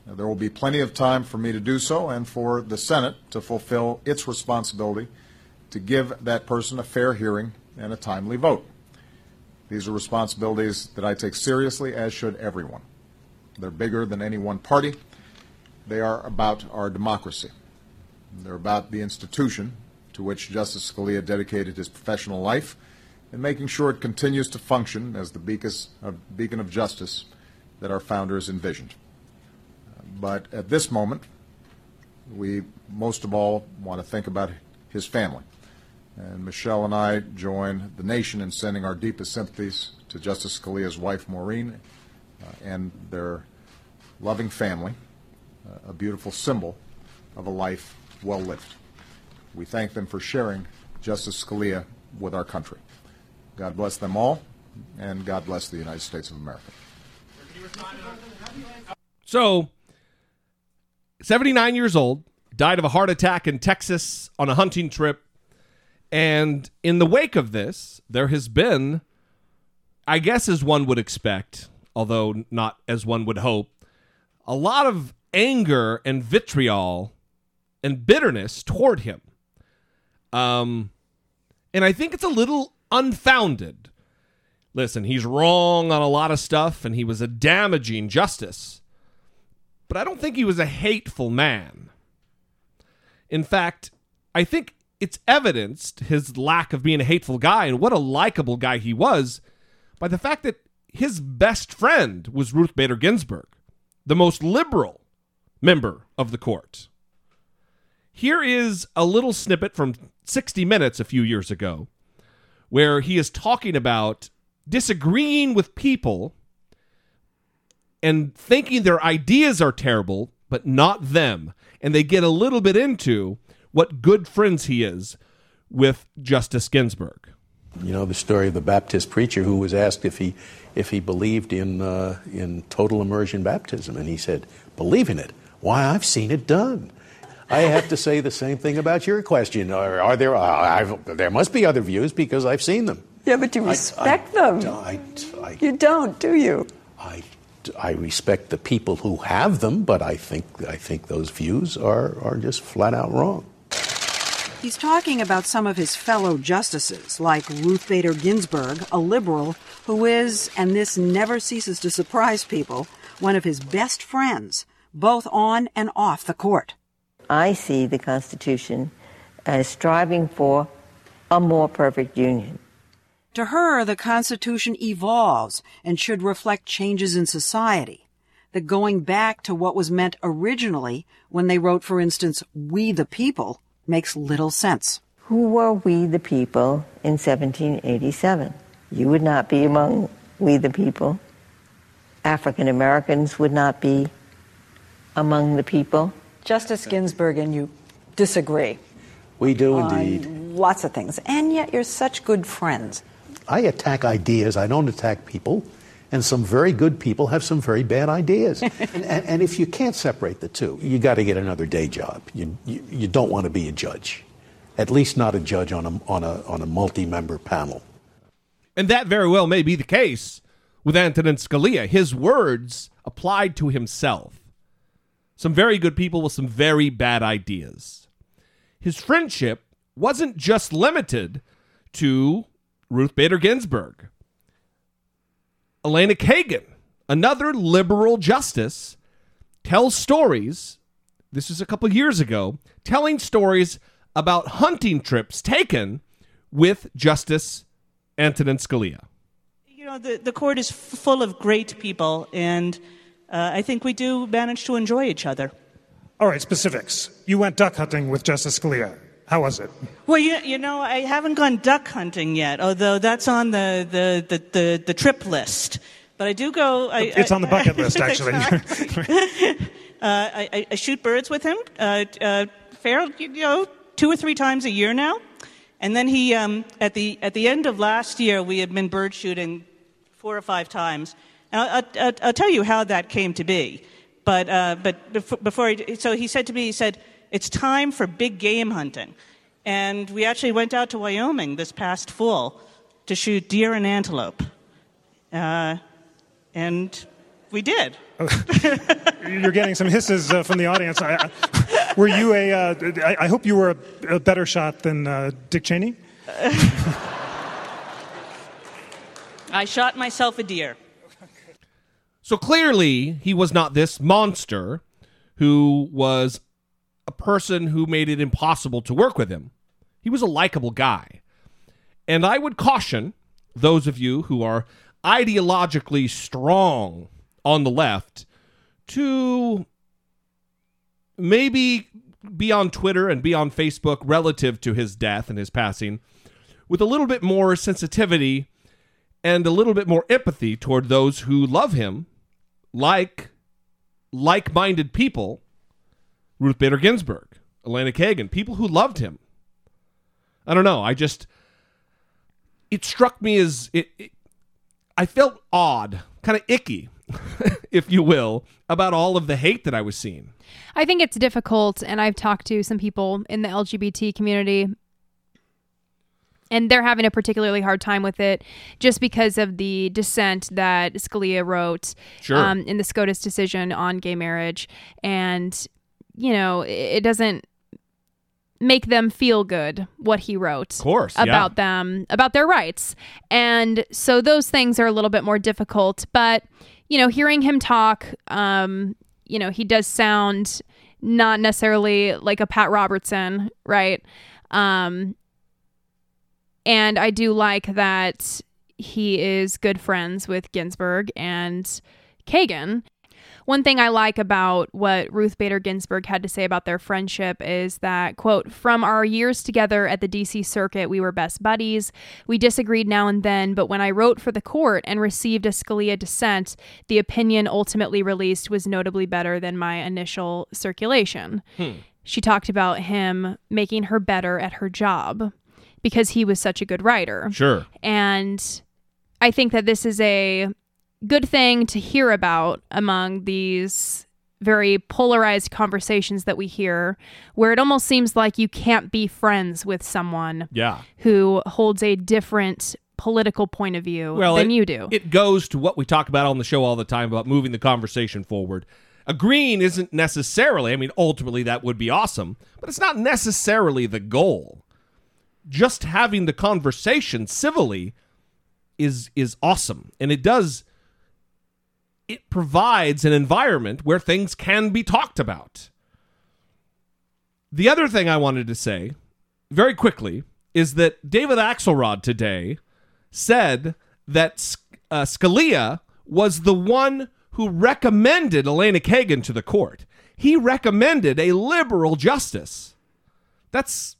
Now, There will be plenty of time for me to do so and for the Senate to fulfill its responsibility to give that person a fair hearing and a timely vote. These are responsibilities that I take seriously, as should everyone. They're bigger than any one party. They are about our democracy. They're about the institution to which Justice Scalia dedicated his professional life and making sure it continues to function as the beacon of, justice that our founders envisioned. But at this moment, we most of all want to think about his family. And Michelle and I join the nation in sending our deepest sympathies to Justice Scalia's wife, Maureen, uh, and their loving family, uh, a beautiful symbol of a life well lived. We thank them for sharing Justice Scalia with our country. God bless them all, and God bless the United States of America. So, 79 years old, died of a heart attack in Texas on a hunting trip. And in the wake of this, there has been, I guess, as one would expect, although not as one would hope, a lot of anger and vitriol and bitterness toward him. Um, and I think it's a little unfounded. Listen, he's wrong on a lot of stuff, and he was a damaging justice. But I don't think he was a hateful man. In fact, I think it's evidenced his lack of being a hateful guy and what a likable guy he was by the fact that his best friend was Ruth Bader Ginsburg, the most liberal member of the court. Here is a little snippet from 60 Minutes a few years ago where he is talking about disagreeing with people and thinking their ideas are terrible, but not them. And they get a little bit into what good friends he is with Justice Ginsburg. You know the story of the Baptist preacher who was asked if he if he believed in uh, in total immersion baptism, and he said, "Believe in it? Why, I've seen it done." I have to say the same thing about your question. Are, are there? Uh, I've, there must be other views because I've seen them. Yeah, but you respect I- them. I, I, you don't, do you? I, I respect the people who have them, but I think I think those views are, are just flat out wrong. He's talking about some of his fellow justices, like Ruth Bader Ginsburg, a liberal who is, and this never ceases to surprise people, one of his best friends, both on and off the court. I see the Constitution as striving for a more perfect union. To her, the Constitution evolves and should reflect changes in society. The going back to what was meant originally when they wrote, for instance, we the people, makes little sense. Who were we the people in 1787? You would not be among we the people. African Americans would not be among the people. Justice Ginsburg and you disagree. We do on indeed. Lots of things. And yet you're such good friends. I attack ideas, I don't attack people. And some very good people have some very bad ideas. [LAUGHS] and, and, and if you can't separate the two, you got to get another day job. You, you, you don't want to be a judge, at least not a judge on a, on a, on a multi member panel. And that very well may be the case with Antonin Scalia. His words applied to himself. Some very good people with some very bad ideas. His friendship wasn't just limited to Ruth Bader Ginsburg. Elena Kagan, another liberal justice, tells stories. This was a couple years ago, telling stories about hunting trips taken with Justice Antonin Scalia. You know, the, the court is f- full of great people, and uh, I think we do manage to enjoy each other. All right, specifics. You went duck hunting with Justice Scalia. How was it? Well, you, you know, I haven't gone duck hunting yet, although that's on the, the, the, the, the trip list. But I do go. I, It's I- on the bucket [LAUGHS] list, actually. [LAUGHS] uh, I, I- I shoot birds with him, uh, uh, fair, you know, two or three times a year now. And then he, um, at the at the end of last year, we had been bird shooting four or five times. And I'll, I'll, I'll tell you how that came to be. But uh, but before, before he, so he said to me, he said, "It's time for big game hunting." And we actually went out to Wyoming this past fall to shoot deer and antelope. Uh, and we did. [LAUGHS] You're getting some hisses uh, from the audience. I, I, were you a? Uh, I, I hope you were a, a better shot than uh, Dick Cheney. [LAUGHS] I shot myself a deer. So clearly, he was not this monster who was a person who made it impossible to work with him. He was a likable guy. And I would caution those of you who are ideologically strong on the left to maybe be on Twitter and be on Facebook relative to his death and his passing with a little bit more sensitivity and a little bit more empathy toward those who love him like like-minded people Ruth Bader Ginsburg, Elena Kagan, people who loved him. I don't know, I just it struck me as it, it I felt odd, kind of icky, [LAUGHS] if you will, about all of the hate that I was seeing. I think it's difficult, and I've talked to some people in the LGBT community, and they're having a particularly hard time with it just because of the dissent that Scalia wrote Sure. um, in the SCOTUS decision on gay marriage. And, you know, it, doesn't make them feel good what he wrote Of course, yeah. about them about their rights. And so those things are a little bit more difficult but you know hearing him talk um you know he does sound not necessarily like a pat robertson right? Um and i do like that he is good friends with ginsburg and kagan one thing I like about what Ruth Bader Ginsburg had to say about their friendship is that, quote, from our years together at the DC circuit, we were best buddies. We disagreed now and then, but when I wrote for the court and received a Scalia dissent, the opinion ultimately released was notably better than my initial circulation. Hmm. She talked about him making her better at her job because he was such a good writer. Sure. And I think that this is a good thing to hear about among these very polarized conversations that we hear, where it almost seems like you can't be friends with someone Yeah. who holds a different political point of view well, than it, you do. It goes to what we talk about on the show all the time about moving the conversation forward. Agreeing isn't necessarily, I mean, ultimately that would be awesome, but it's not necessarily the goal. Just having the conversation civilly is is awesome, and it does it provides an environment where things can be talked about. The other thing I wanted to say very quickly is that David Axelrod today said that uh, Scalia was the one who recommended Elena Kagan to the court. He recommended a liberal justice. That's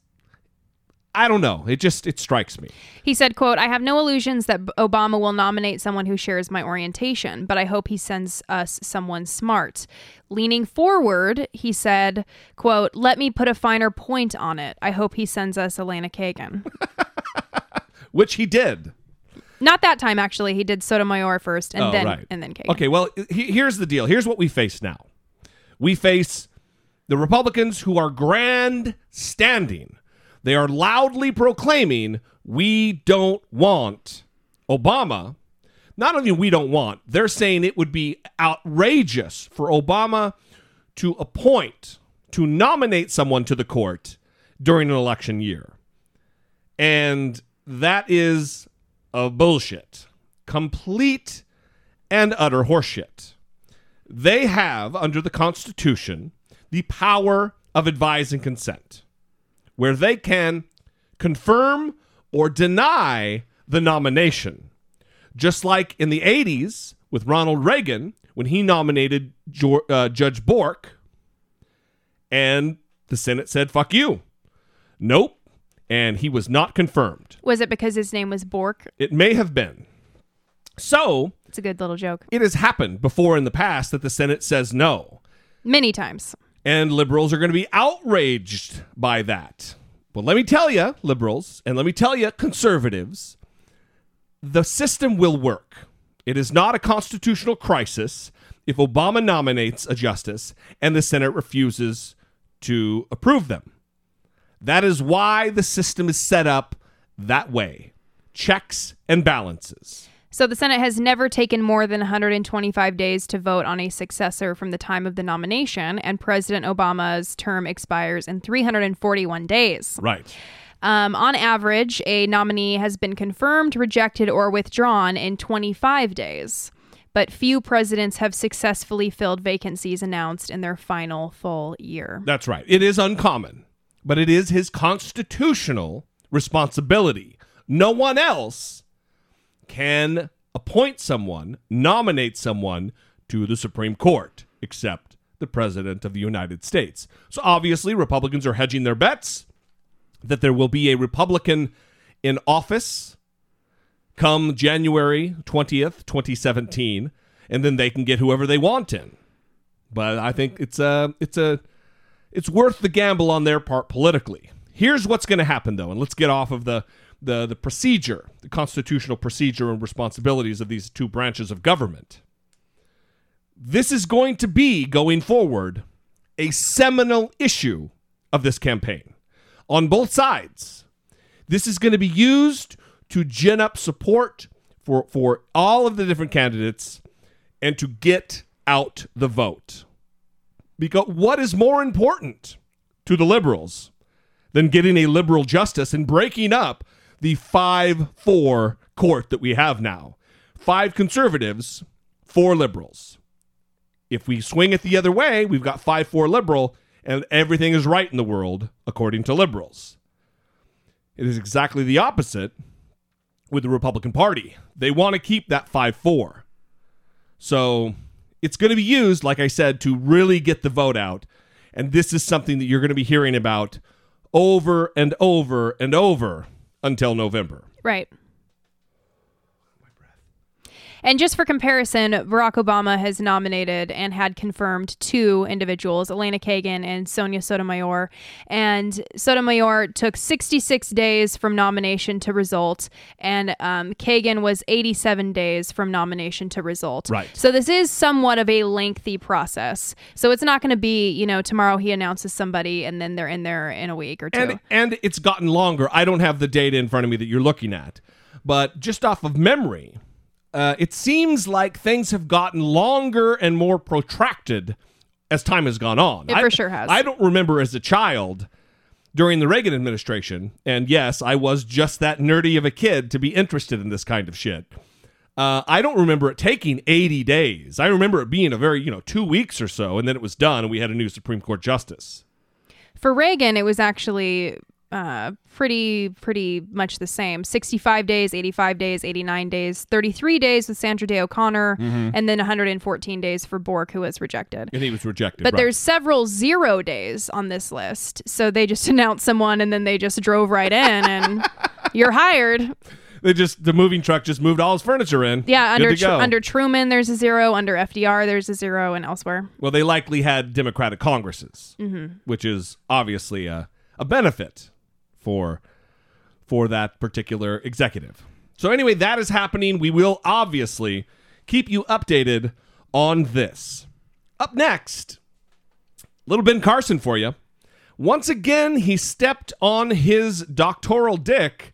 I don't know. It just it strikes me. He said, quote, I have no illusions that Obama will nominate someone who shares my orientation, but I hope he sends us someone smart. Leaning forward, he said, quote, let me put a finer point on it. I hope he sends us Elena Kagan. [LAUGHS] Which he did. Not that time, actually. He did Sotomayor first and Oh, then right. and then Kagan. Okay, well, he- here's the deal. Here's what we face now. We face the Republicans who are grandstanding. They are loudly proclaiming we don't want Obama. Not only we don't want, they're saying it would be outrageous for Obama to appoint, to nominate someone to the court during an election year. And that is a bullshit. Complete and utter horseshit. They have, under the Constitution, the power of advise and consent, where they can confirm or deny the nomination. Just like in the 80s with Ronald Reagan, when he nominated Jor- uh, Judge Bork, and the Senate said, fuck you. Nope. And he was not confirmed. Was it because his name was Bork? It may have been. So, It's a good little joke. it has happened before in the past that the Senate says no. Many times. And liberals are going to be outraged by that. But let me tell you, liberals, and let me tell you, conservatives, the system will work. It is not a constitutional crisis if Obama nominates a justice and the Senate refuses to approve them. That is why the system is set up that way checks and balances. So the Senate has never taken more than 125 days to vote on a successor from the time of the nomination, and President Obama's term expires in 341 days. Right. Um, on average, a nominee has been confirmed, rejected, or withdrawn in 25 days. But few presidents have successfully filled vacancies announced in their final full year. That's right. It is uncommon, but it is his constitutional responsibility. No one else can appoint someone, nominate someone to the Supreme Court, except the President of the United States. So obviously, Republicans are hedging their bets that there will be a Republican in office come January 20th, 2017, and then they can get whoever they want in. But I think it's a it's a it's worth the gamble on their part politically. Here's what's going to happen though, and let's get off of the the the procedure, the constitutional procedure and responsibilities of these two branches of government. This is going to be going forward a seminal issue of this campaign on both sides. This is going to be used to gin up support for for all of the different candidates and to get out the vote. Because what is more important to the liberals than getting a liberal justice and breaking up the 5 4 court that we have now? Five conservatives, four liberals. If we swing it the other way, we've got 5 4 liberal, and everything is right in the world according to liberals. It is exactly the opposite with the Republican Party. They want to keep that 5 4. So it's going to be used, like I said, to really get the vote out. And this is something that you're going to be hearing about over and over and over until November. Right. And just for comparison, Barack Obama has nominated and had confirmed two individuals, Elena Kagan and Sonia Sotomayor. And Sotomayor took 66 days from nomination to result, and um, Kagan was 87 days from nomination to result. Right. So this is somewhat of a lengthy process. So it's not going to be, you know, tomorrow he announces somebody and then they're in there in a week or two. And and it's gotten longer. I don't have the data in front of me that you're looking at, but just off of memory, uh, it seems like things have gotten longer and more protracted as time has gone on. It I- for sure has. I don't remember as a child during the Reagan administration, and yes, I was just that nerdy of a kid to be interested in this kind of shit. Uh, I don't remember it taking 80 days. I remember it being a very, you know, two weeks or so, and then it was done, and we had a new Supreme Court justice. For Reagan, it was actually uh, pretty pretty much the same 65 days 85 days 89 days 33 days with sandra day o'connor Mhm. and then 114 days for bork who was rejected And he was rejected. but right. there's several zero days on this list so they just [LAUGHS] announced someone and then they just drove right in and [LAUGHS] you're hired They just the moving truck just moved all his furniture in. yeah under Tr- under truman there's a zero under fdr there's a zero and elsewhere well, they likely had Democratic Congresses, Mhm. which is obviously a, a benefit for for that particular executive. So anyway, that is happening. We will obviously keep you updated on this. Up next, little Ben Carson for you. Once again, he stepped on his doctoral dick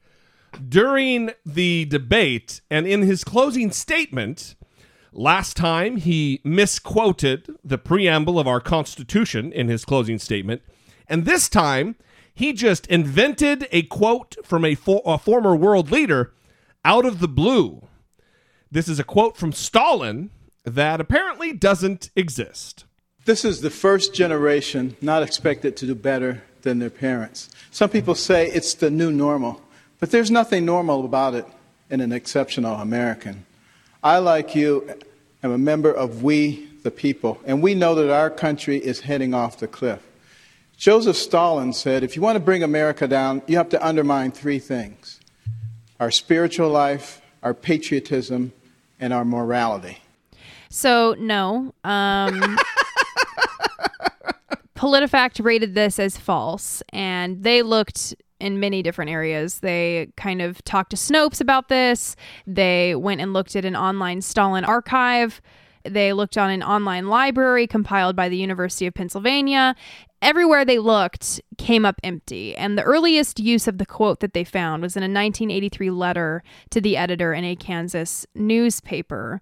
during the debate and in his closing statement. Last time, he misquoted the preamble of our Constitution in his closing statement. And this time, he just invented a quote from a, for- a former world leader out of the blue. This is a quote from Stalin that apparently doesn't exist. This is the first generation not expected to do better than their parents. Some people say it's the new normal, but there's nothing normal about it in an exceptional American. I, like you, am a member of We the People, and we know that our country is heading off the cliff. Joseph Stalin said if you want to bring America down, you have to undermine three things our spiritual life, our patriotism, and our morality. So no. Um [LAUGHS] PolitiFact rated this as false and they looked in many different areas. They kind of talked to Snopes about this. They went and looked at an online Stalin archive. They looked on an online library compiled by the University of Pennsylvania. Everywhere they looked came up empty. And the earliest use of the quote that they found was in a 1983 letter to the editor in a Kansas newspaper.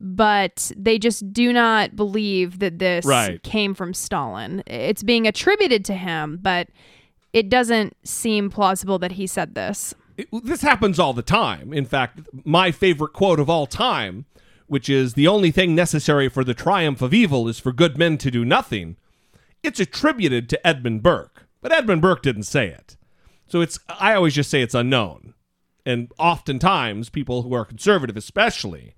But they just do not believe that this Right. came from Stalin. It's being attributed to him, but it doesn't seem plausible that he said this. It- this happens all the time. In fact, my favorite quote of all time, which is the only thing necessary for the triumph of evil is for good men to do nothing, it's attributed to Edmund Burke. But Edmund Burke didn't say it. So it's I always just say it's unknown. And oftentimes people who are conservative especially,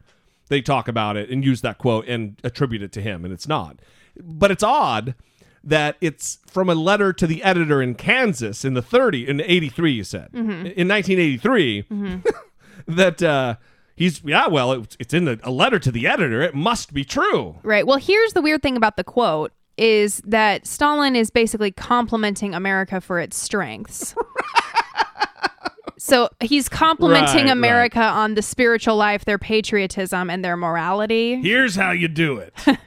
they talk about it and use that quote and attribute it to him and it's not. But it's odd that it's from a letter to the editor in Kansas in the 30 in 83 you said. Mhm. In 1983 Mhm. [LAUGHS] that uh he's yeah, well it, it's in the, a letter to the editor. It must be true. Right. Well, here's the weird thing about the quote is that Stalin is basically complimenting America for its strengths. [LAUGHS] so he's complimenting Right, America on the spiritual life, their patriotism, and their morality. Here's how you do it. [LAUGHS]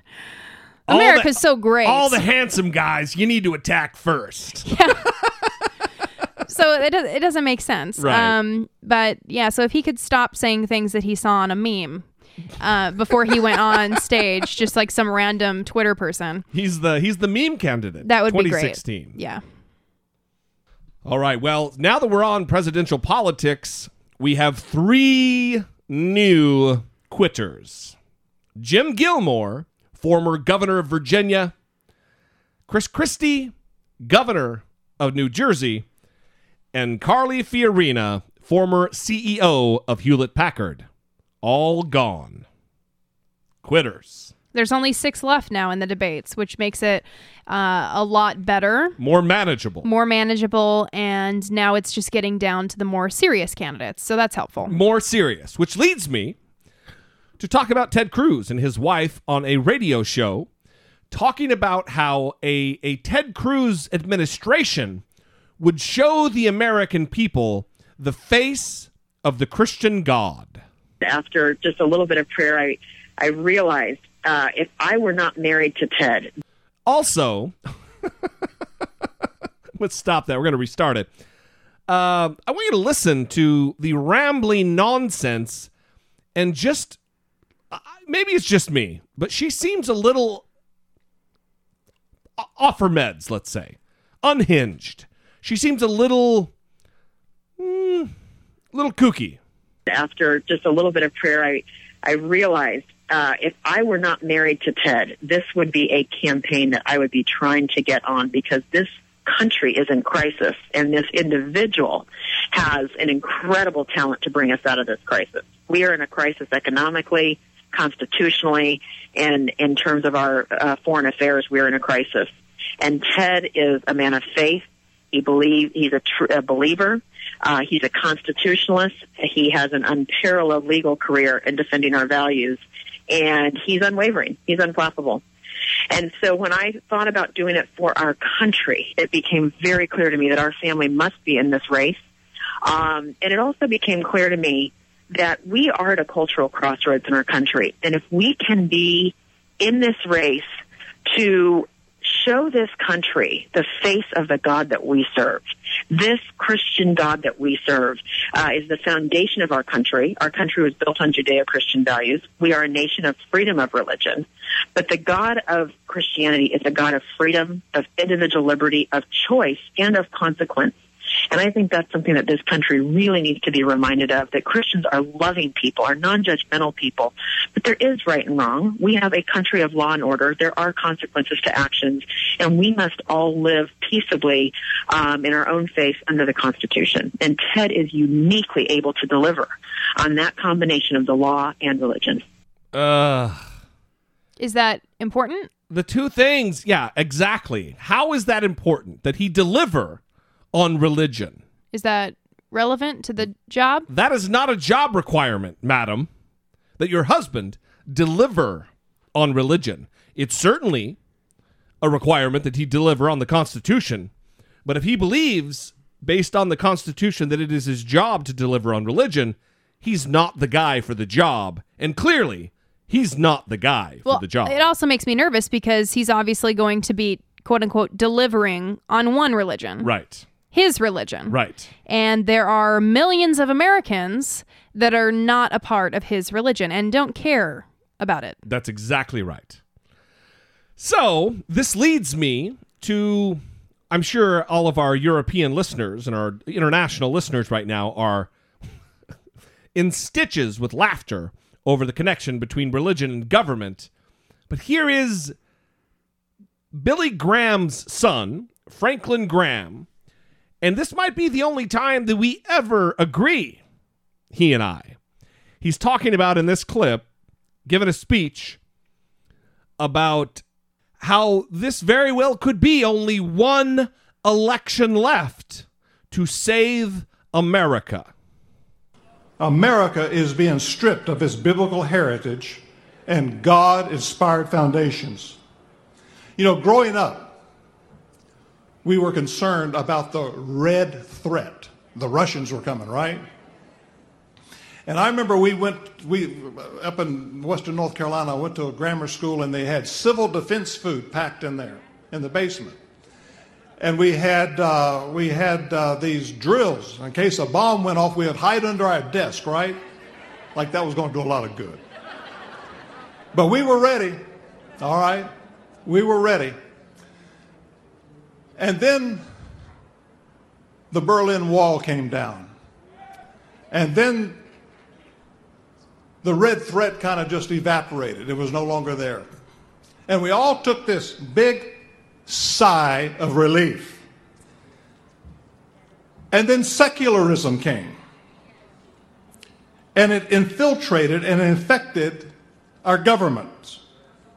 America's the- so great. All the handsome guys you need to attack first. [LAUGHS] Yeah. so it, it doesn't make sense. Right. Um, but yeah, so if he could stop saying things that he saw on a meme uh, before he went on [LAUGHS] stage, just like some random Twitter person, He's the he's the meme candidate. that would be great. 2016. Yeah. All right. Well, now that we're on presidential politics, we have three new quitters Jim Gilmore, former governor of Virginia, Chris Christie, governor of New Jersey, and Carly Fiorina, former CEO of Hewlett Packard. All gone. Quitters. There's only six left now in the debates, which makes it uh, a lot better, More manageable. more manageable, and now it's just getting down to the more serious candidates. So that's helpful. more serious, which leads me to talk about Ted Cruz and his wife on a radio show talking about how a, a Ted Cruz administration would show the American people the face of the Christian God. After just a little bit of prayer, I, I realized uh, if I were not married to Ted, Also, [LAUGHS] let's stop that. We're going to restart it. Uh, I want you to listen to the rambling nonsense and just uh, maybe it's just me, but she seems a little off her meds, let's say, unhinged. She seems a little, mm, little kooky. After just a little bit of prayer, I, I realized uh, if I were not married to Ted, this would be a campaign that I would be trying to get on because this country is in crisis, and this individual has an incredible talent to bring us out of this crisis. We are in a crisis economically, constitutionally, and in terms of our uh, foreign affairs, we are in a crisis. And Ted is a man of faith. He believe he's a, tr- a believer. Uh, he's a constitutionalist. He has an unparalleled legal career in defending our values, and he's unwavering. He's unflappable. And so when I thought about doing it for our country, it became very clear to me that our family must be in this race. Um, and it also became clear to me that we are at a cultural crossroads in our country. And if we can be in this race to show this country the face of the God that we serve. This Christian God that we serve uh, is the foundation of our country. Our country was built on Judeo-Christian values. We are a nation of freedom of religion. But the God of Christianity is a God of freedom, of individual liberty, of choice, and of consequence. And I think that's something that this country really needs to be reminded of, that Christians are loving people, are non-judgmental people. But there is right and wrong. We have a country of law and order. There are consequences to actions, and we must all live peaceably um, in our own faith under the Constitution. And Ted is uniquely able to deliver on that combination of the law and religion. Uh, Is that important? the two things, yeah, exactly. How is that important that he deliver on religion? Is that relevant to the job? That is not a job requirement, madam, that your husband deliver on religion. It's certainly a requirement that he deliver on the Constitution. But if he believes, based on the Constitution, that it is his job to deliver on religion, he's not the guy for the job. And clearly, he's not the guy Well, for the job. it also makes me nervous because he's obviously going to be quote unquote delivering on one religion. right. His religion. Right. And there are millions of Americans that are not a part of his religion and don't care about it. That's exactly right. So, this leads me to I'm sure all of our European listeners and our international listeners right now are [LAUGHS] in stitches with laughter over the connection between religion and government. But here is Billy Graham's son, Franklin Graham, and this might be the only time that we ever agree, he and I. He's talking about in this clip, giving a speech about how this very well could be only one election left to save America. America is being stripped of its biblical heritage and God inspired foundations. You know, growing up, we were concerned about the red threat. The Russians were coming, right? And I remember we went, we up in Western North Carolina, I went to a grammar school and they had civil defense food packed in there in the basement. And we had, uh, we had uh, these drills. In case a bomb went off, we would hide under our desk, right? Like that was going to do a lot of good. But we were ready, all right? We were ready. And then the Berlin Wall came down. And then the red threat kind of just evaporated. It was no longer there. And we all took this big sigh of relief. And then secularism came. And it infiltrated and infected our governments,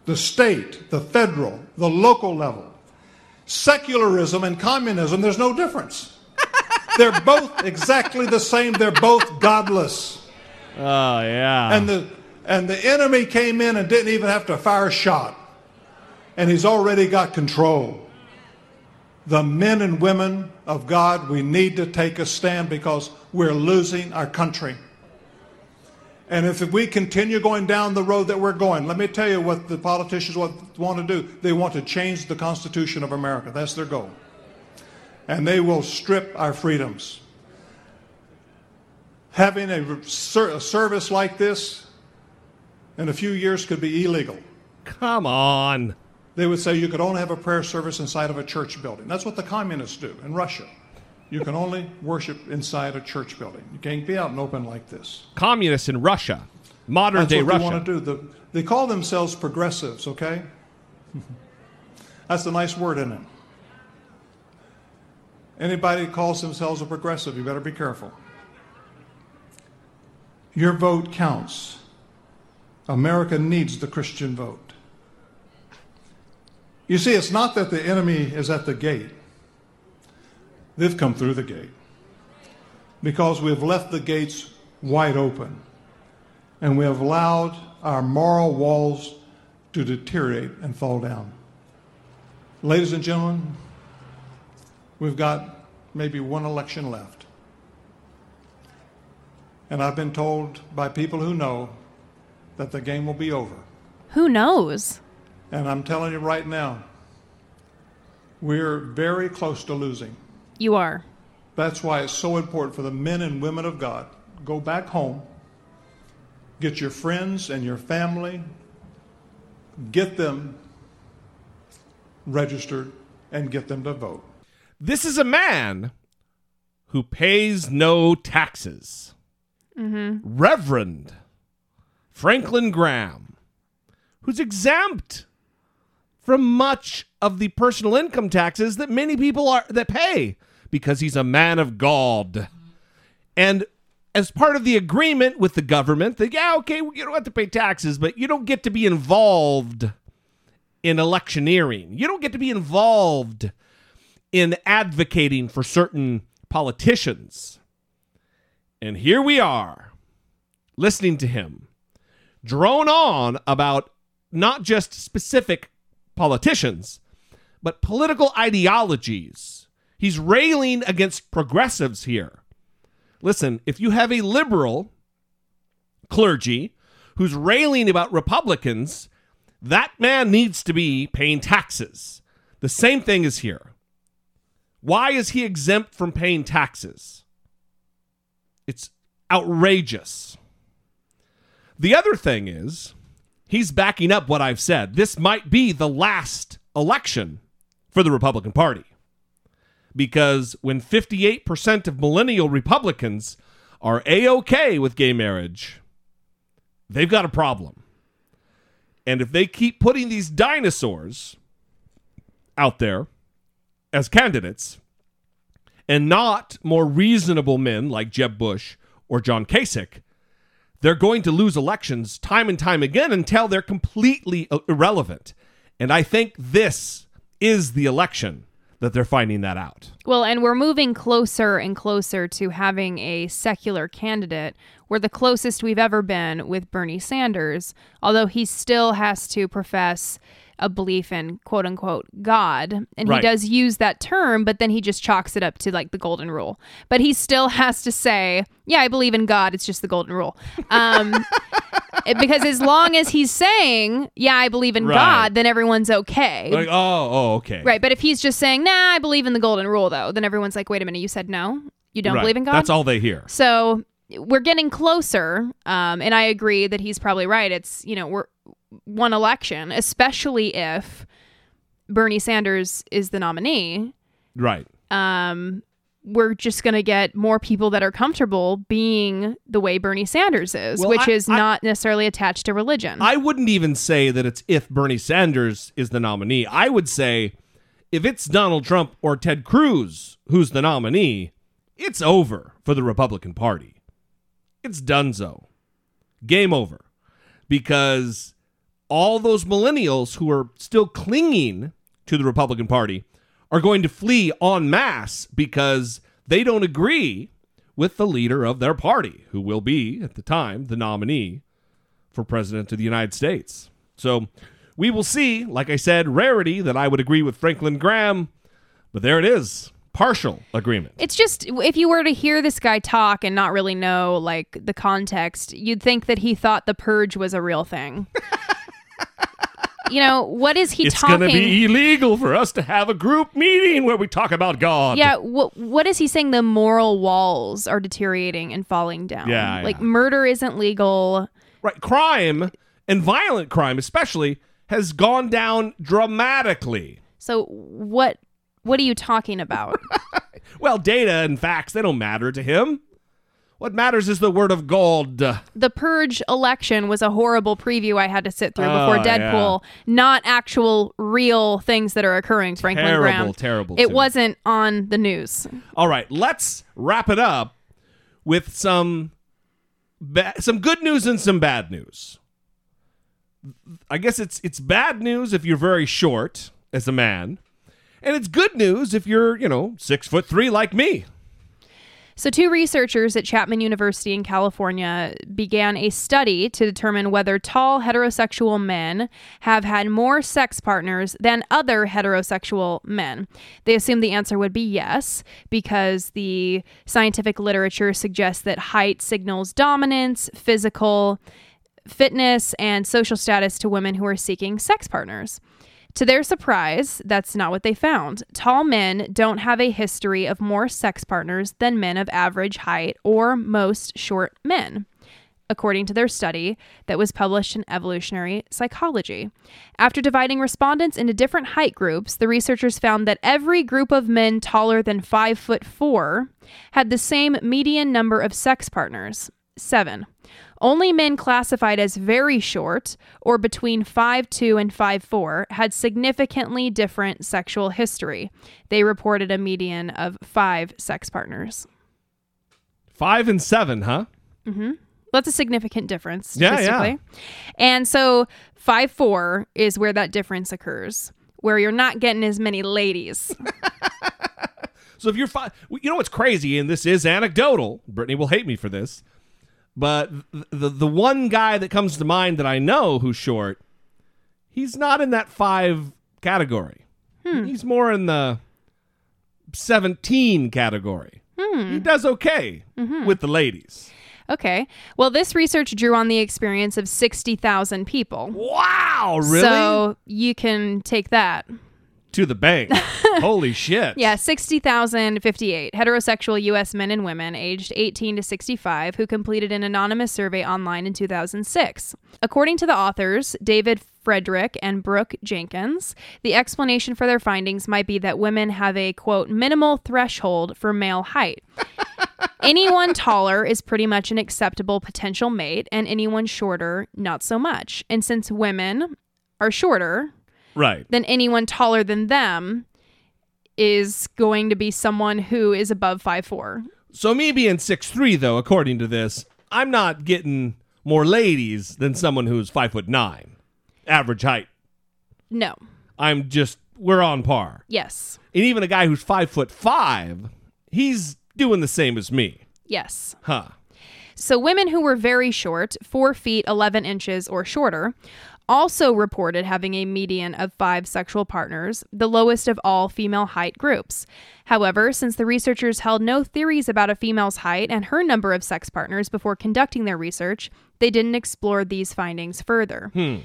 the state, the federal, the local level. Secularism and communism, there's no difference. They're both exactly the same. They're both godless. Oh, yeah. And the and the enemy came in and didn't even have to fire a shot. And he's already got control. The men and women of God, we need to take a stand because we're losing our country. And if we continue going down the road that we're going, let me tell you what the politicians want to do. They want to change the Constitution of America. That's their goal. And they will strip our freedoms. Having a, ser- a service like this in a few years could be illegal. Come on. They would say you could only have a prayer service inside of a church building. That's what the communists do in Russia. You can only worship inside a church building. You can't be out and open like this. Communists in Russia, modern That's day what Russia. they want to do. The, they call themselves progressives, okay? That's a nice word, isn't it? Anybody that calls themselves a progressive, you better be careful. Your vote counts. America needs the Christian vote. You see, it's not that the enemy is at the gate. They've come through the gate because we've left the gates wide open and we have allowed our moral walls to deteriorate and fall down. Ladies and gentlemen, we've got maybe one election left. And I've been told by people who know that the game will be over. Who knows? And I'm telling you right now, we're very close to losing. You are. That's why it's so important for the men and women of God. Go back home, get your friends and your family, get them registered, and get them to vote. This is a man who pays no taxes. Mm-hmm. Reverend Franklin Graham, who's exempt from much of the personal income taxes that many people are that pay because he's a man of God. And as part of the agreement with the government, that yeah, okay, you don't have to pay taxes, but you don't get to be involved in electioneering. You don't get to be involved in advocating for certain politicians. And here we are, listening to him drone on about not just specific politicians, but political ideologies. He's railing against progressives here. Listen, if you have a liberal clergy who's railing about Republicans, that man needs to be paying taxes. The same thing is here. Why is he exempt from paying taxes? It's outrageous. The other thing is, he's backing up what I've said. This might be the last election for the Republican Party. Because when 58% of millennial Republicans are A OK with gay marriage, they've got a problem. And if they keep putting these dinosaurs out there as candidates and not more reasonable men like Jeb Bush or John Kasich, they're going to lose elections time and time again until they're completely irrelevant. And I think this is the election that they're finding that out. Well, and we're moving closer and closer to having a secular candidate. We're the closest we've ever been with Bernie Sanders, although he still has to profess a belief in quote unquote God. And Right. he does use that term, but then he just chalks it up to like the golden rule. But he still has to say, Yeah, I believe in God. It's just the golden rule. Um, [LAUGHS] because as long as he's saying, Yeah, I believe in Right. God, then everyone's okay. Like, oh, oh, okay. Right, but if he's just saying, "Nah, I believe in the golden rule," though, then everyone's like, "Wait a minute, you said no, you don't Right. believe in God." That's all they hear. So we're getting closer, um, and I agree that he's probably right. It's you know we're one election, especially if Bernie Sanders is the nominee. Right. Um, we're just going to get more people that are comfortable being the way Bernie Sanders is, Well, which I- is I- not necessarily attached to religion. I wouldn't even say that it's if Bernie Sanders is the nominee. I would say if it's Donald Trump or Ted Cruz who's the nominee, it's over for the Republican Party. It's donezo. Game over. Because all those millennials who are still clinging to the Republican Party are going to flee en masse because they don't agree with the leader of their party, who will be, at the time, the nominee for president of the United States. So we will see. Like I said, rarity that I would agree with Franklin Graham, but there it is. Partial agreement. It's just if you were to hear this guy talk and not really know like the context, you'd think that he thought the purge was a real thing. you know, what is he it's talking? going to be illegal for us to have a group meeting where we talk about God. yeah, what what is he saying? The moral walls are deteriorating and falling down. Yeah, like yeah. murder isn't legal. Right. Crime and violent crime, especially, has gone down dramatically. So what what are you talking about? [LAUGHS] Well, data and facts, they don't matter to him. What matters is the word of God. The Purge election was a horrible preview I had to sit through before Oh, Deadpool, not actual real things that are occurring, Franklin Terrible, Graham. terrible, It too. wasn't on the news. All right, let's wrap it up with some ba- some good news and some bad news. I guess it's it's bad news if you're very short as a man, and it's good news if you're you know six foot three like me. So, two researchers at Chapman University in California began a study to determine whether tall heterosexual men have had more sex partners than other heterosexual men. They assumed the answer would be yes, because the scientific literature suggests that height signals dominance, physical fitness, and social status to women who are seeking sex partners. To their surprise, that's not what they found. Tall men don't have a history of more sex partners than men of average height or most short men, according to their study that was published in Evolutionary Psychology. After dividing respondents into different height groups, the researchers found that every group of men taller than 5 foot 4 had the same median number of sex partners, 7. Only men classified as very short, or between 5'2 and 5'4, had significantly different sexual history. They reported a median of five sex partners. Five and seven, huh? Mm hmm That's a significant difference Yeah, yeah. And so 5'4 is where that difference occurs, where you're not getting as many ladies. [LAUGHS] So if you're five, you know what's crazy, and this is anecdotal. Brittany will hate me for this, but the, the one guy that comes to mind that I know who's short, he's not in that five category. Hmm. He's more in the seventeen category. Hmm. He does okay mm-hmm. with the ladies. Okay. Well, this research drew on the experience of 60,000 people. Wow, really? So you can take that. To the bank. [LAUGHS] Holy shit! Yeah, 60,058 heterosexual U.S. men and women aged 18 to 65 who completed an anonymous survey online in 2006. According to the authors, David Frederick and Brooke Jenkins, the explanation for their findings might be that women have a quote minimal threshold for male height. [LAUGHS] anyone taller is pretty much an acceptable potential mate, and anyone shorter, not so much. And since women are shorter, Right. then anyone taller than them is going to be someone who is above five four. So me being six three, though, according to this, I'm not getting more ladies than someone who's five foot nine, average height. No. I'm just we're on par. Yes. And even a guy who's five foot five, he's doing the same as me. Yes. Huh. So women who were very short, four feet eleven inches or shorter, also reported having a median of five sexual partners, the lowest of all female height groups. However, since the researchers held no theories about a female's height and her number of sex partners before conducting their research, they didn't explore these findings further. Hmm.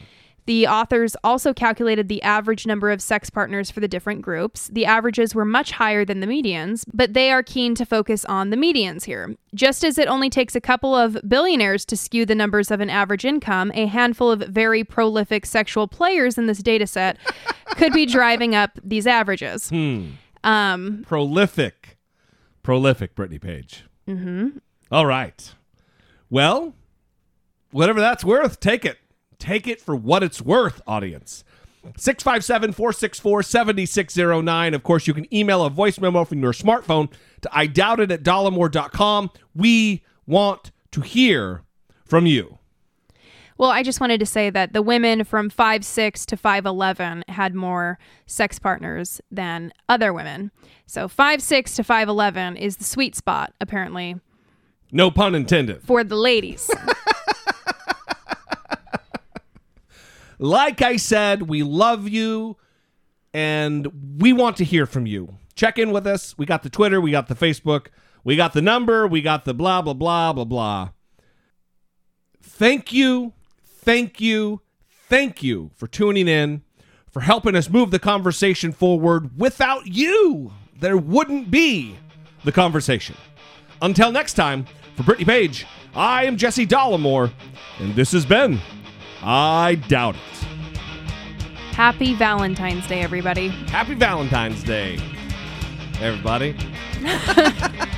The authors also calculated the average number of sex partners for the different groups. The averages were much higher than the medians, but they are keen to focus on the medians here. Just as it only takes a couple of billionaires to skew the numbers of an average income, a handful of very prolific sexual players in this data set [LAUGHS] could be driving up these averages. Hmm. Um, Prolific. Prolific, Brittany Page. Mm-hmm. All right. Well, whatever that's worth, take it. Take it for what it's worth, audience. 657 464 7609. Of course, you can email a voice memo from your smartphone to I doubt it at dollemore.com. We want to hear from you. Well, I just wanted to say that the women from 5'6 to 5'11 had more sex partners than other women. So 5'6 to 5'11 is the sweet spot, apparently, No pun intended. for the ladies. [LAUGHS] Like I said, we love you and we want to hear from you. Check in with us. We got the Twitter, we got the Facebook, we got the number, we got the blah, blah, blah, blah, blah. Thank you, thank you, thank you for tuning in, for helping us move the conversation forward. Without you, there wouldn't be the conversation. Until next time, for Brittany Page, I am Jesse Dollemore, and this has been I Doubt It. Happy Valentine's Day, everybody. Happy Valentine's Day, everybody. [LAUGHS]